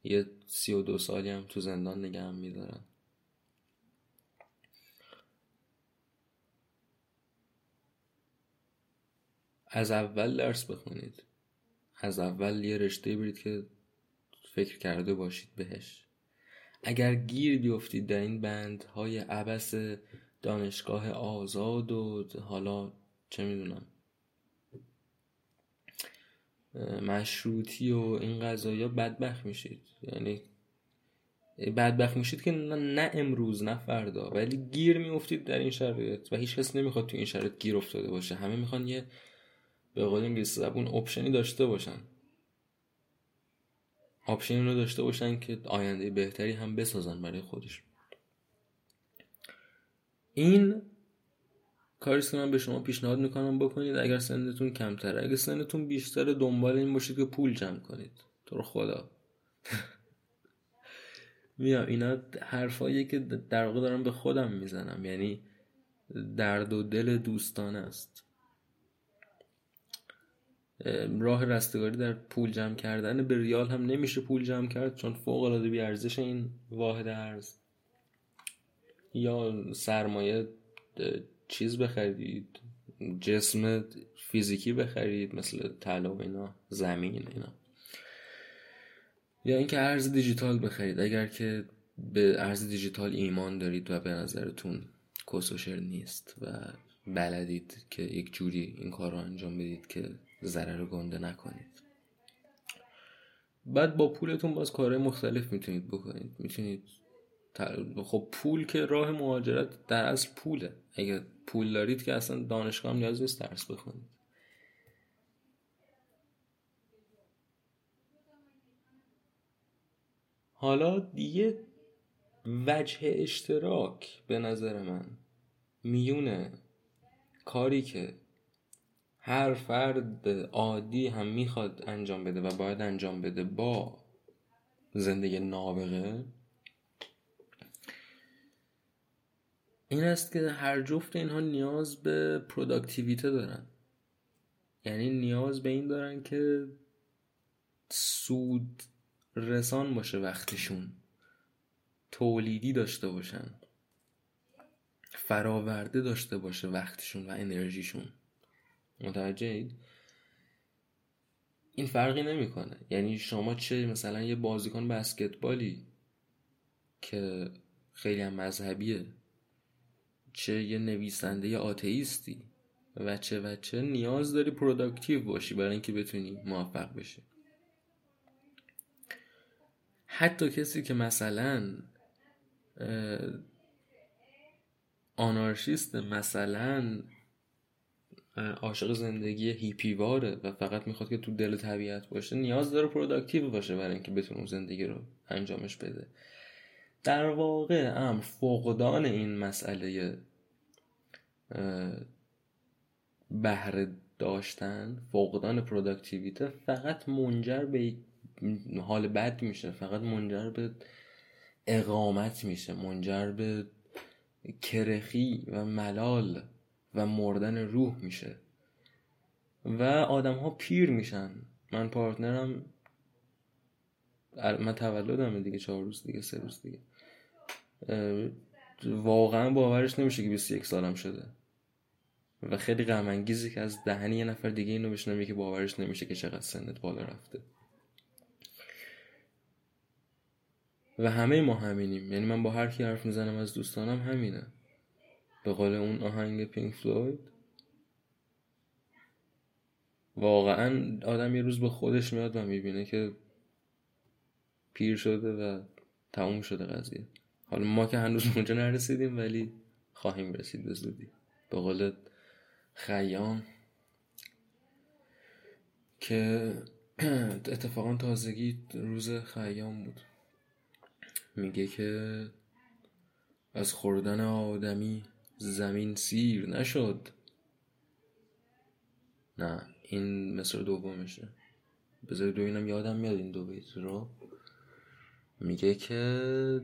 یه سی و دو سالی هم تو زندان نگه هم میدارن. از اول درس بخونید. از اول یه رشته برید که فکر کرده باشید بهش. اگر گیر بیفتید در این بندهای عبس دانشگاه آزاد و حالا چه می‌دونم مشروطی و این قضایی بدبخت میشید. یعنی بدبخت میشید که نه امروز نه فردا. ولی گیر میافتید در این شرایط و هیچ کس نمی‌خواد تو این شرایط گیر افتاده باشه. همه می‌خوان یه به قول انگلیسی زبون option ی داشته باشن. option ی رو داشته باشن که آینده بهتری هم بسازن برای خودش این کاری که من به شما پیشنهاد می‌کنم بکنید اگر سنتون کمتره. اگر سنتون بیشتر دنبال این باشید که پول جمع کنید. تو رو خدا. [LAUGHS] میام اینا حرفایی که در واقع دارم به خودم می‌زنم. یعنی درد و دل دوستان است. راه رستگاری در پول جمع کردن به ریال هم نمیشه پول جمع کرد چون فوق العاده بی ارزش این واحد ارز. یا سرمایه چیز بخرید جسم فیزیکی بخرید مثل طلا و اینا زمین اینا. یا اینکه ارز دیجیتال بخرید. اگر که به ارز دیجیتال ایمان دارید و به نظرتون کسوشر نیست و بلدید که یک جوری این کار رو انجام بدید که ضرر گنده نکنید. بعد با پولتون باز کارهای مختلف می‌تونید بکنید. می‌تونید خب پول که راه مهاجرت در از پوله. اگه پول دارید که اصلا دانشگاه هم نیاز نیست درس بخونید. حالا دیگه وجه اشتراک به نظر من میونه کاری که هر فرد عادی هم می‌خواد انجام بده و باید انجام بده با زندگی نابغه این است که هر جفت اینها نیاز به پروداکتیویته دارن. یعنی نیاز به این دارن که سود رسان باشه وقتشون. تولیدی داشته باشن. فراورده داشته باشه وقتشون و انرژیشون. متوجه این فرقی نمی‌کنه. یعنی شما چه مثلا یه بازیکن بسکتبالی که خیلی هم مذهبیه چه یه نویسنده آتئیستی. و چه و چه نیاز داری productive باشی برای اینکه بتونی موفق بشی. حتی کسی که مثلا آنارشیست مثلا عاشق زندگی هیپیواره و فقط می‌خواد که تو دل طبیعت باشه نیاز داره productive باشه برای اینکه بتونه زندگی رو انجامش بده. در واقع امر فقدان این مسئله بهره داشتن فقدان productivity فقط منجر به حال بد میشه فقط منجر به اقامت میشه منجر به کرخی و ملال و مردن روح میشه. و آدم ها پیر میشن. من partner م من تولدم دیگه چهار روز دیگه سه روز دیگه. واقعا باورش نمیشه که 21 سالم شده. و خیلی غم انگیزی که از دهنی یه نفر دیگه اینو بشنوی که باورش نمیشه که چقدر سنت بالا رفته. و همه ما همینیم. یعنی من با هر کی حرف می‌زنم از دوستانم همینه. به قول اون آهنگ پینک فلوید. واقعا آدم یه روز به خودش میاد و می‌بینه که پیر شده و تموم شده قضیه. حالا ما که هنوز اونجا نرسیدیم ولی خواهیم رسید به زودی. به قول خیام که اتفاقا تازگی روز خیام بود. میگه که از خوردن آدمی زمین سیر نشد. نه این مصر دومشه. بذارید ببینم یادم میاد این دو بیت رو. میگه که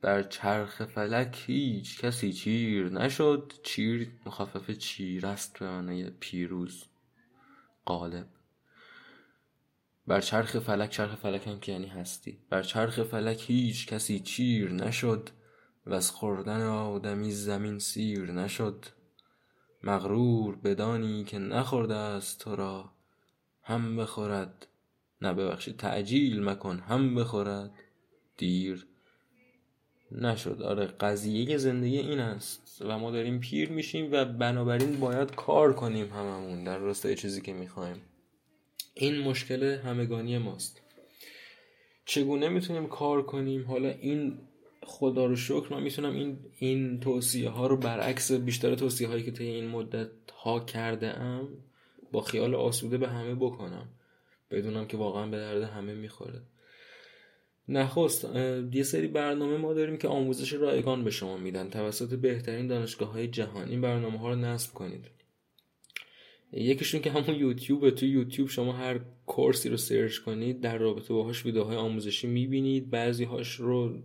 بر چرخ فلک هیچ کسی چیر نشد چیر مخفف چیر است به معنی پیروز غالب. بر چرخ فلک چرخ فلک هم که یعنی هستی. بر چرخ فلک هیچ کسی چیر نشد و از خوردن آدمی زمین سیر نشد. مغرور بدانی که نخورده است تو را هم بخورد. نه ببخشید تعجیل مکن هم بخورد. دیر نشد. آره قضیه زندگی این است و ما داریم پیر میشیم و بنابراین باید کار کنیم هممون در راستای چیزی که می‌خوایم. این مشکل همگانی ماست. چگونه می‌تونیم کار کنیم؟ حالا این خدا رو شکر من می‌تونم این این توصیه ها رو برعکس بیشتر توصیه هایی که طی این مدت ها کرده ام با خیال آسوده به همه بکنم. بدونم که واقعا به درد همه می‌خوره. نخست یه سری برنامه ما داریم که آموزش رایگان به شما میدن. توسط بهترین دانشگاه های جهان برنامه ها رو نصب کنید. یکیشون که همون یوتیوب تو یوتیوب شما هر کورسی رو سرچ کنید در رابطه باهاش ویدیوهای آموزشی می‌بینید. بعضی هاش رو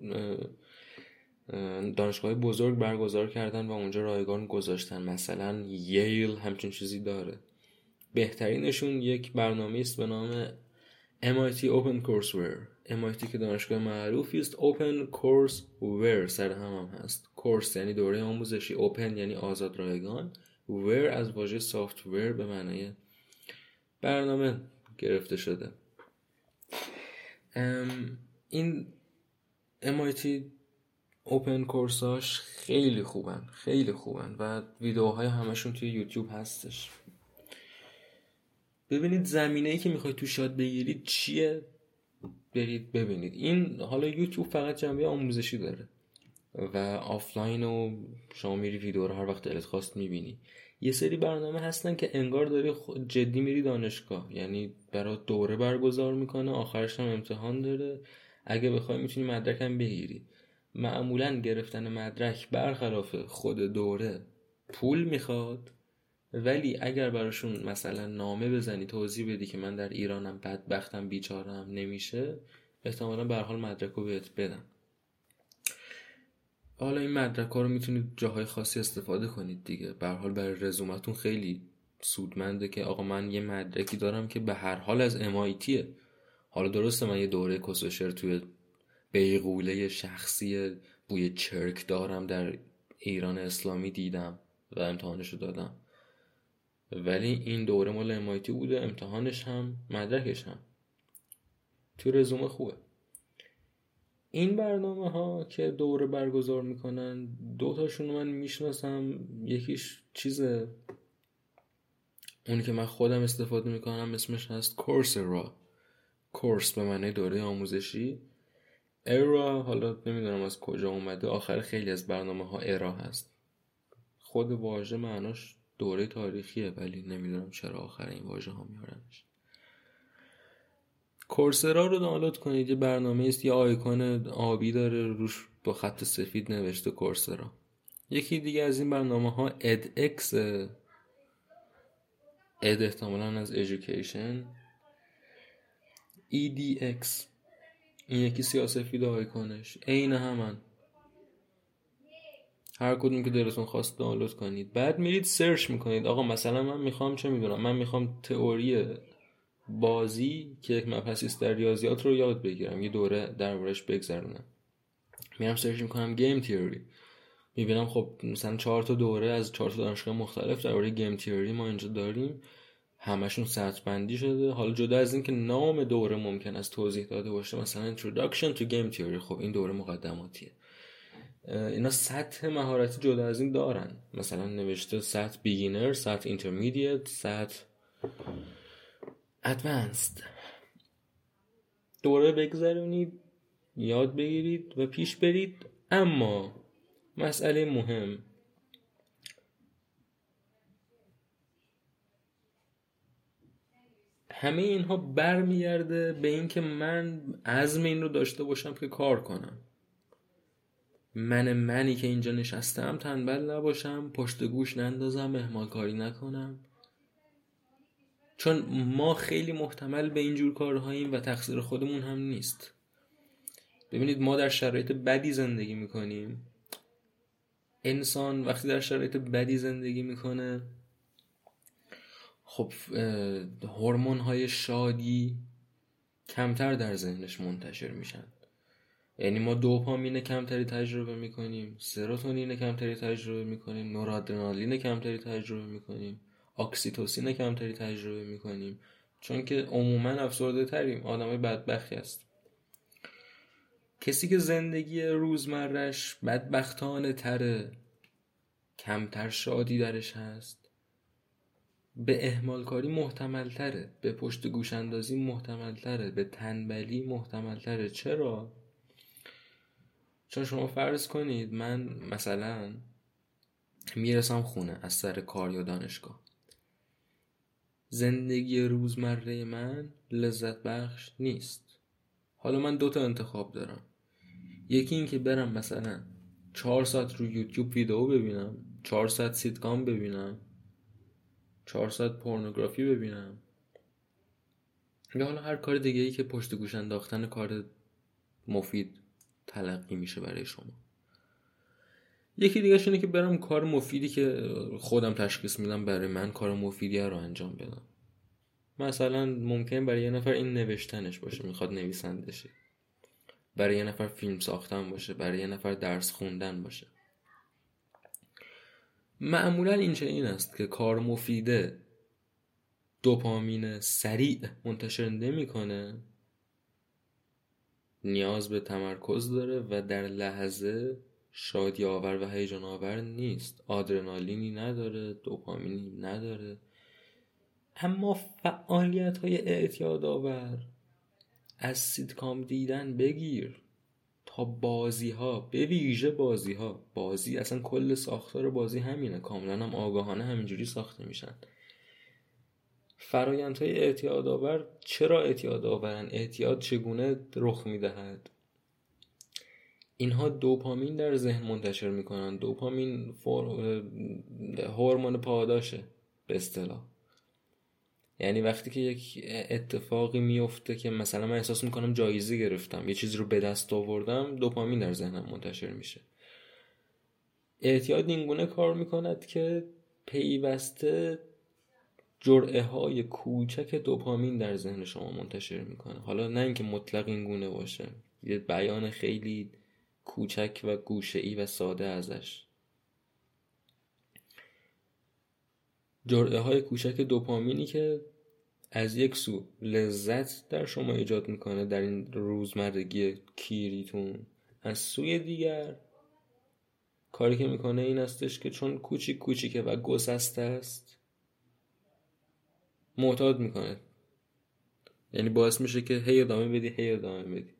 دانشگاه بزرگ برگزار کردن و اونجا رایگان گذاشتن. مثلا ییل همچین چیزی داره. بهترینشون یک برنامه است به نام MIT Open Courseware. MIT که دانشگاه معروفی است Open Courseware سر هم هم هست. کورس یعنی دوره آموزشی Open یعنی آزاد رایگان. ویر از واژه سافتور به معنای برنامه گرفته شده. این MIT اوپن کورساش خیلی خوبن خیلی خوبن و ویدیوهای همشون توی یوتیوب هستش. ببینید زمینه ای که می‌خواید توش یاد بگیرید چیه؟ برید ببینید. این حالا یوتیوب فقط جنبه آموزشی داره. و آفلاین و شما میری ویدیو رو هر وقت دلت خواست می‌بینی. یه سری برنامه هستن که انگار داری جدی میری دانشگاه. یعنی برای دوره برگزار می‌کنه آخرش هم امتحان داره. اگه بخوای می‌تونی مدرکم بگیری. معمولا گرفتن مدرک برخلاف خود دوره پول می‌خواد. ولی اگر براشون مثلا نامه بزنی توضیح بدی که من در ایرانم بدبختم بیچارم نمیشه احتمالا به حال مدرک رو بهت بدم. حالا این مدرک ها رو می‌تونید جاهای خاصی استفاده کنید دیگه. به حال برای رزومتون خیلی سودمنده که آقا من یه مدرکی دارم که به هر حال از امایتیه حالا درسته من یه دوره کسوشر توی بیغوله شخصی بوی چرک دارم در ایران اسلامی دیدم و امتحانش رو دادم. ولی این دوره مال امایتی بوده امتحانش هم مدرکش هم. تو رزومه خوبه. این برنامه ها که دوره برگزار می‌کنن دو تاشون من می‌شناسم یکیش چیزه؟ اونی که من خودم استفاده می‌کنم اسمش هست را کورس به معنی دوره آموزشی. ارا حالا نمی‌دونم از کجا اومده آخر خیلی از برنامه ها ارا هست. خود واژه معناش دوره تاریخیه ولی نمی‌دونم چرا آخر این واژه ها میارنش. کورسرا رو دانلود کنید یه برنامه است یه آیکون آبی داره روش با خط سفید نوشته کورسرا. یکی دیگه از این برنامه ها اکس اد احتمالا از education edX این یکی سیاه سفید آیکونش. عین همن. هر کدوم که دلتون خواست دانلود کنید. بعد میرید search می‌کنید. آقا مثلا من می‌خوام چه می‌دونم؟ من می‌خوام تئوری بازی که یک مبحثی در ریاضیات رو یاد بگیرم. یه دوره دربارش بگذرونم. میرم search می‌کنم game theory می‌بینم خب مثلا چهار تا دوره از چهار تا دانشگاه مختلف درباره game theory ما اینجا داریم. همشون سطح بندی شده. حالا جدا از اینکه نام دوره ممکن است توضیح داده باشه. مثلا Introduction to Game Theory. خب این دوره مقدماتیه. اینا سطح مهارتی جدا از این دارن. مثلا نوشته سطح beginner سطح intermediate سطح advanced دوره بگذرونید یاد بگیرید و پیش برید. اما مسئله مهم. همه اینها برمیگرده به اینکه من عزم این رو داشته باشم که کار کنم. من منی که اینجا نشستم تنبل نباشم پشت گوش نندازم مهمان کاری نکنم. چون ما خیلی محتمل به اینجور کارهاییم و تقصیر خودمون هم نیست. ببینید ما در شرایط بدی زندگی می‌کنیم. انسان وقتی در شرایط بدی زندگی می‌کنه خب هورمون های شادی کمتر در ذهنش منتشر میشن. یعنی ما دوپامین کمتری تجربه می‌کنیم سروتونین کمتری تجربه می‌کنیم نورادرنالین کمتری تجربه می‌کنیم اکسیتوسین کمتری تجربه می‌کنیم. چون که عموما افسرده تریم آدم بدبختی است کسی که زندگی روزمرش بدبختانه تره کمتر شادی درش هست به اهمال کاری محتمل تره به پشت گوش اندازی محتمل تره به تنبلی محتمل تره. چرا؟ چون شما فرض کنید من مثلا می‌رسم خونه از سر کار یا دانشگاه. زندگی روزمره من لذت بخش نیست. حالا من دوتا انتخاب دارم. یکی این که برم مثلا چهار ساعت رو یوتیوب ویدیو ببینم چهار ساعت سیتکام ببینم چهار ساعت پورنوگرافی ببینم. یا حالا هر کار دیگه ای که پشت گوش انداختن کار مفید تلقی میشه برای شما. یکی دیگه اینه که برم کار مفیدی که خودم تشخیص میدم برای من کار مفیدی رو انجام بدم. مثلا ممکن برای یه نفر این نوشتنش باشه می‌خواد نویسنده برای یه نفر فیلم ساختن باشه برای یه نفر درس خوندن باشه. معمولا این این است که کار مفیده دوپامین سریع منتشر نمی‌کنه. نیاز به تمرکز داره و در لحظه شادی آور و هیجان آور نیست. آدرنالینی نداره دوپامینی نداره. اما فعالیت های اعتیاد آور از سیدکام دیدن بگیر تا بازی ها به ویژه بازی ها بازی اصلا کل ساختار بازی همینه. کاملا هم آگاهانه همینجوری ساخته میشن. فرایند های اعتیاد آور چرا اعتیاد آورن اعتیاد چگونه رخ می‌دهد؟ اینها دوپامین در ذهن منتشر می‌کنن. دوپامین هورمون پاداشه به اصطلاح. یعنی وقتی که یک اتفاقی میفته که مثلا من احساس می‌کنم جایزه گرفتم یه چیزی رو به دست آوردم دوپامین در ذهنم منتشر میشه. اعتیاد اینگونه کار می‌کند که پیوسته جرعه های کوچک دوپامین در ذهن شما منتشر می‌کنه. حالا نه اینکه مطلق اینگونه باشه یه بیان خیلی کوچک و گوشه ای و ساده ازش. جرعه های کوچک دوپامینی که از یک سو لذت در شما ایجاد می‌کنه در این روزمرگی کیریتون. از سوی دیگر کاری که می‌کنه این استش که چون کوچیک کوچیکه و گسسته است معتاد می‌کنه. یعنی باعث میشه که هی ادامه بدی هی ادامه بدی.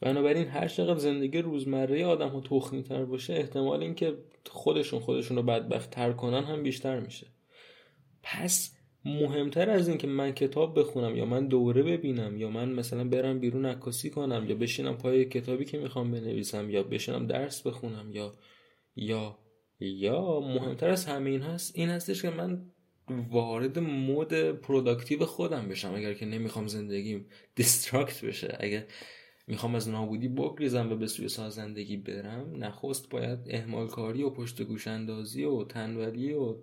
بنابراین هر چقدر زندگی روزمره آدم ها تخمی تر باشه احتمال اینکه خودشون خودشون رو بدبخت تر کنن هم بیشتر میشه. پس مهمتر از این که من کتاب بخونم یا من دوره ببینم یا من مثلا برم بیرون عکاسی کنم یا بشینم پای کتابی که می‌خوام بنویسم یا بشینم درس بخونم یا یا یا مهمتر از همه این هست این هستش که من وارد mood productive خودم بشم. اگر که نمی‌خوام زندگیم distract بشه اگر می‌خوام از نابودی بگریزم و به سوی سازندگی برم نخست باید اهمال کاری و پشت گوش اندازی و تنبلی و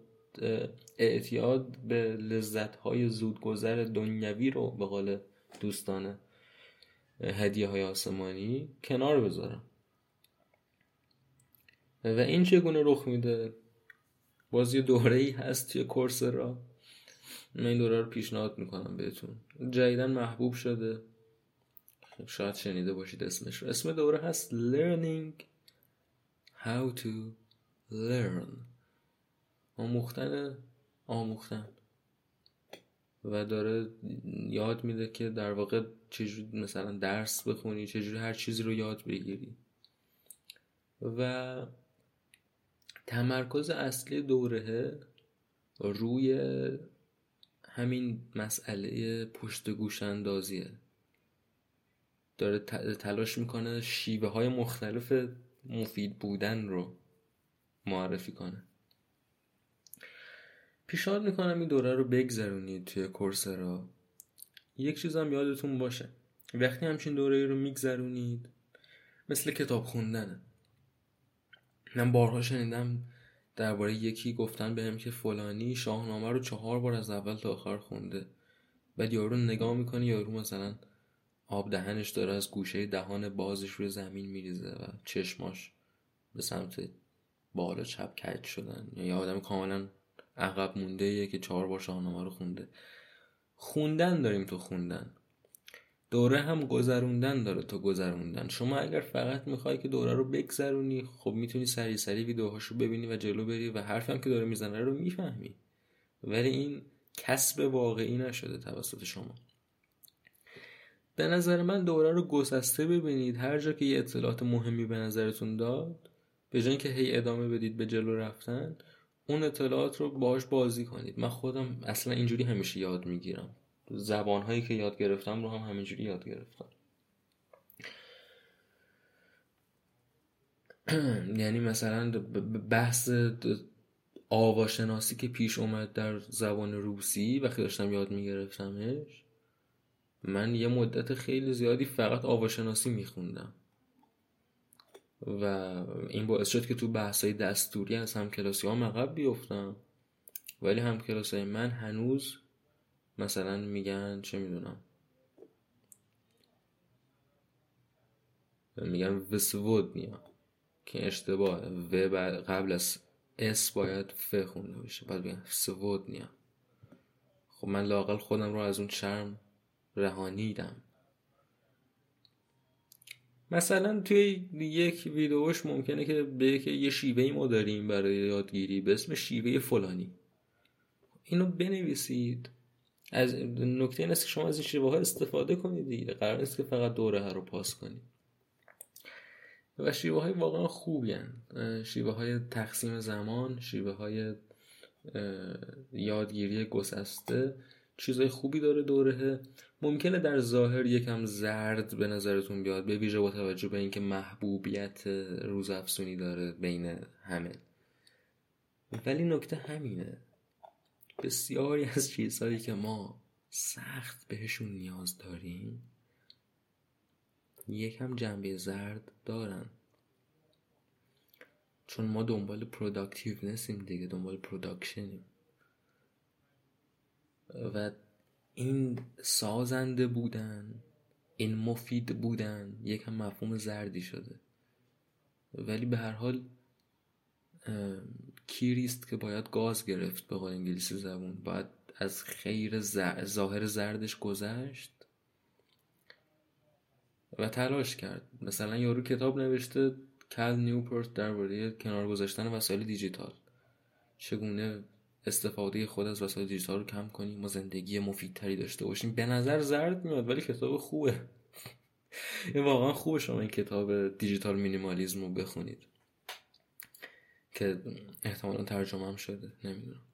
اعتیاد به لذت های زودگذر دنیوی رو به قول دوستان هدیه های آسمانی کنار بذارم. و این چگونه رخ میده؟ باز یه دوره ای هست توی کورس را. من این دوره رو پیشنهاد می‌کنم بهتون. جدیدن محبوب شده. شاید شنیده باشید اسمش. رو اسم دوره هست Learning How to Learn. آموختن آموختن. و داره یاد میده که در واقع چجوری مثلا درس بخونی چجوری هر چیزی رو یاد بگیری. و تمرکز اصلی دوره روی همین مسئله پشت گوش اندازیه. داره تلاش می‌کنه شیوه های مختلف مفید بودن رو معرفی کنه. پیشنهاد می‌کنم این دوره رو بگذرونید توی کورسرا یک چیز هم یادتون باشه. وقتی همچین دوره رو میگذرونید مثل کتاب خوندنه من بارها شنیدم درباره یکی گفتن بهم که فلانی شاهنامه رو چهار بار از اول تا آخر خونده. بعد یارو نگاه می‌کنی یارو مثلا آب دهنش داره از گوشه دهان بازش روی زمین میریزه و چشماش به سمت بالا چپ کج شدن. یا آدم کاملا عقب مونده که چهار بار شاهنامه رو خونده. خوندن داریم تو خوندن. دوره هم گذروندن داره تا گذروندن. شما اگر فقط می‌خوای که دوره رو بگذرونی خب می‌تونی سری سری ویدیوهاشو ببینی و جلو بری و حرفم که داره می‌زنه رو می‌فهمی. ولی این کسب واقعی نشده توسط شما. به نظر من دوره رو گسسته ببینید. هر جا که یه اطلاعات مهمی به نظرتون داد به جای که هی ادامه بدید به جلو رفتن اون اطلاعات رو باهاش بازی کنید. من خودم اصلا اینجوری همیشه یاد می‌گیرم. زبانهایی که یاد گرفتم رو هم همینجوری یاد گرفتم. [CLEARS THROAT] یعنی مثلا بحث آواشناسی که پیش اومد در زبان روسی وقتی داشتم یاد میگرفتمش من یه مدت خیلی زیادی فقط آواشناسی میخوندم. و این باعث شد که تو بحثای دستوری از همکلاسی ها مقب بیفتم. ولی همکلاسی من هنوز مثلا میگن چه می‌دونم. میگن وسودنیا که اشتباه و قبل از اس باید ف خونده بشه بعد بگن سودنیا خب من لاقل خودم رو از اون شرم رهانیدم. مثلا توی یک ویدیوش ممکنه که به که یه شیوه ای ما داریم برای یادگیری به اسم شیوه فلانی. اینو بنویسید. از نکته این است که شما از این شیوه ها استفاده کنید دیگه. قرار نیست که فقط دوره رو پاس کنید. و شیوه های واقعا خوبی شیوه های تقسیم زمان شیوه های یادگیری گسسته چیزای خوبی داره دوره. ممکنه در ظاهر یکم زرد به نظرتون بیاد به ویژه با توجه به اینکه محبوبیت روزافزونی داره بین همه. ولی نکته همینه. بسیاری از چیزهایی که ما سخت بهشون نیاز داریم یکم جنبه زرد دارن. چون ما دنبال productiveness یم دیگه دنبال production یم و این سازنده بودن این مفید بودن یکم مفهوم زردی شده. ولی به هر حال کیریست که باید گاز گرفت به قول انگلیسی زبون؟ باید از خیر ظاهر زردش گذشت و تلاش کرد. مثلا یارو کتاب نوشته کل نیوپورت درباره کنار گذاشتن وسایل دیجیتال. چگونه استفاده خود از وسایل دیجیتال رو کم کنیم و زندگی مفیدتری داشته باشیم؟ به نظر زرد میاد ولی کتاب خوبه. [LAUGHS] واقعا خوبه شما این کتاب دیجیتال مینیمالیزم رو بخونید. که احتمالا ترجمه هم شده نمی‌دونم.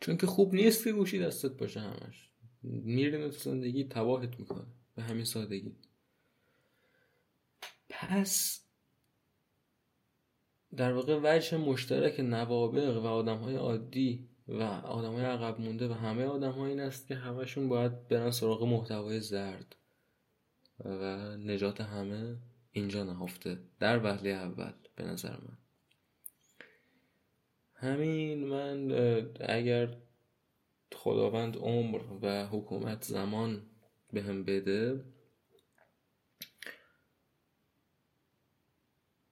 چون که خوب نیست که گوشی دستت باشه همش. میرین تو زندگی تباهت می‌کنه. به همین سادگی. پس در واقع وجه مشترک نوابق و آدم های عادی و آدم های عقب مونده و همه آدم این است که همشون باید برن سراغ محتوای زرد و نجات همه اینجا نهفته. در وهله اول. به نظر من. همین من اگر خداوند عمر و حکومت زمان به هم بده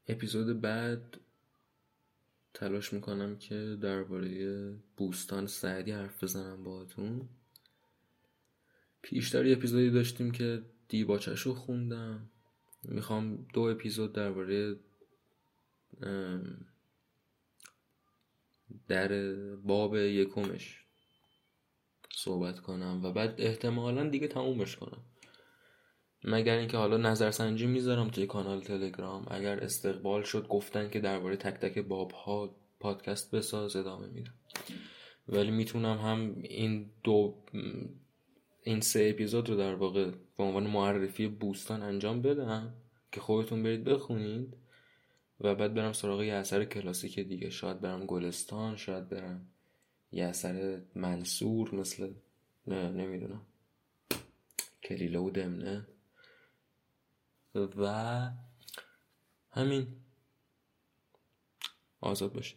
اپیزود بعد تلاش می‌کنم که درباره بوستان سعدی حرف بزنم باهاتون. پیشتر اپیزودی داشتیم که دیباچش رو خوندم. می‌خوام دو اپیزود درباره در باب یکمش صحبت کنم و بعد احتمالا دیگه تمومش کنم. مگر اینکه حالا نظرسنجی می‌ذارم توی کانال تلگرام. اگر استقبال شد گفتن که درباره تک تک باب ها پادکست بساز ادامه میدم. ولی می‌تونم هم این دو این سه اپیزود رو در واقع به عنوان معرفی بوستان انجام بدم که خودتون برید بخونید. و بعد برم سراغ یه اثر کلاسیک دیگه. شاید برم گلستان شاید برم یه اثر منصور مثل نه نمی‌دونم. کلیله و دمنه. و همین. آزاد باشه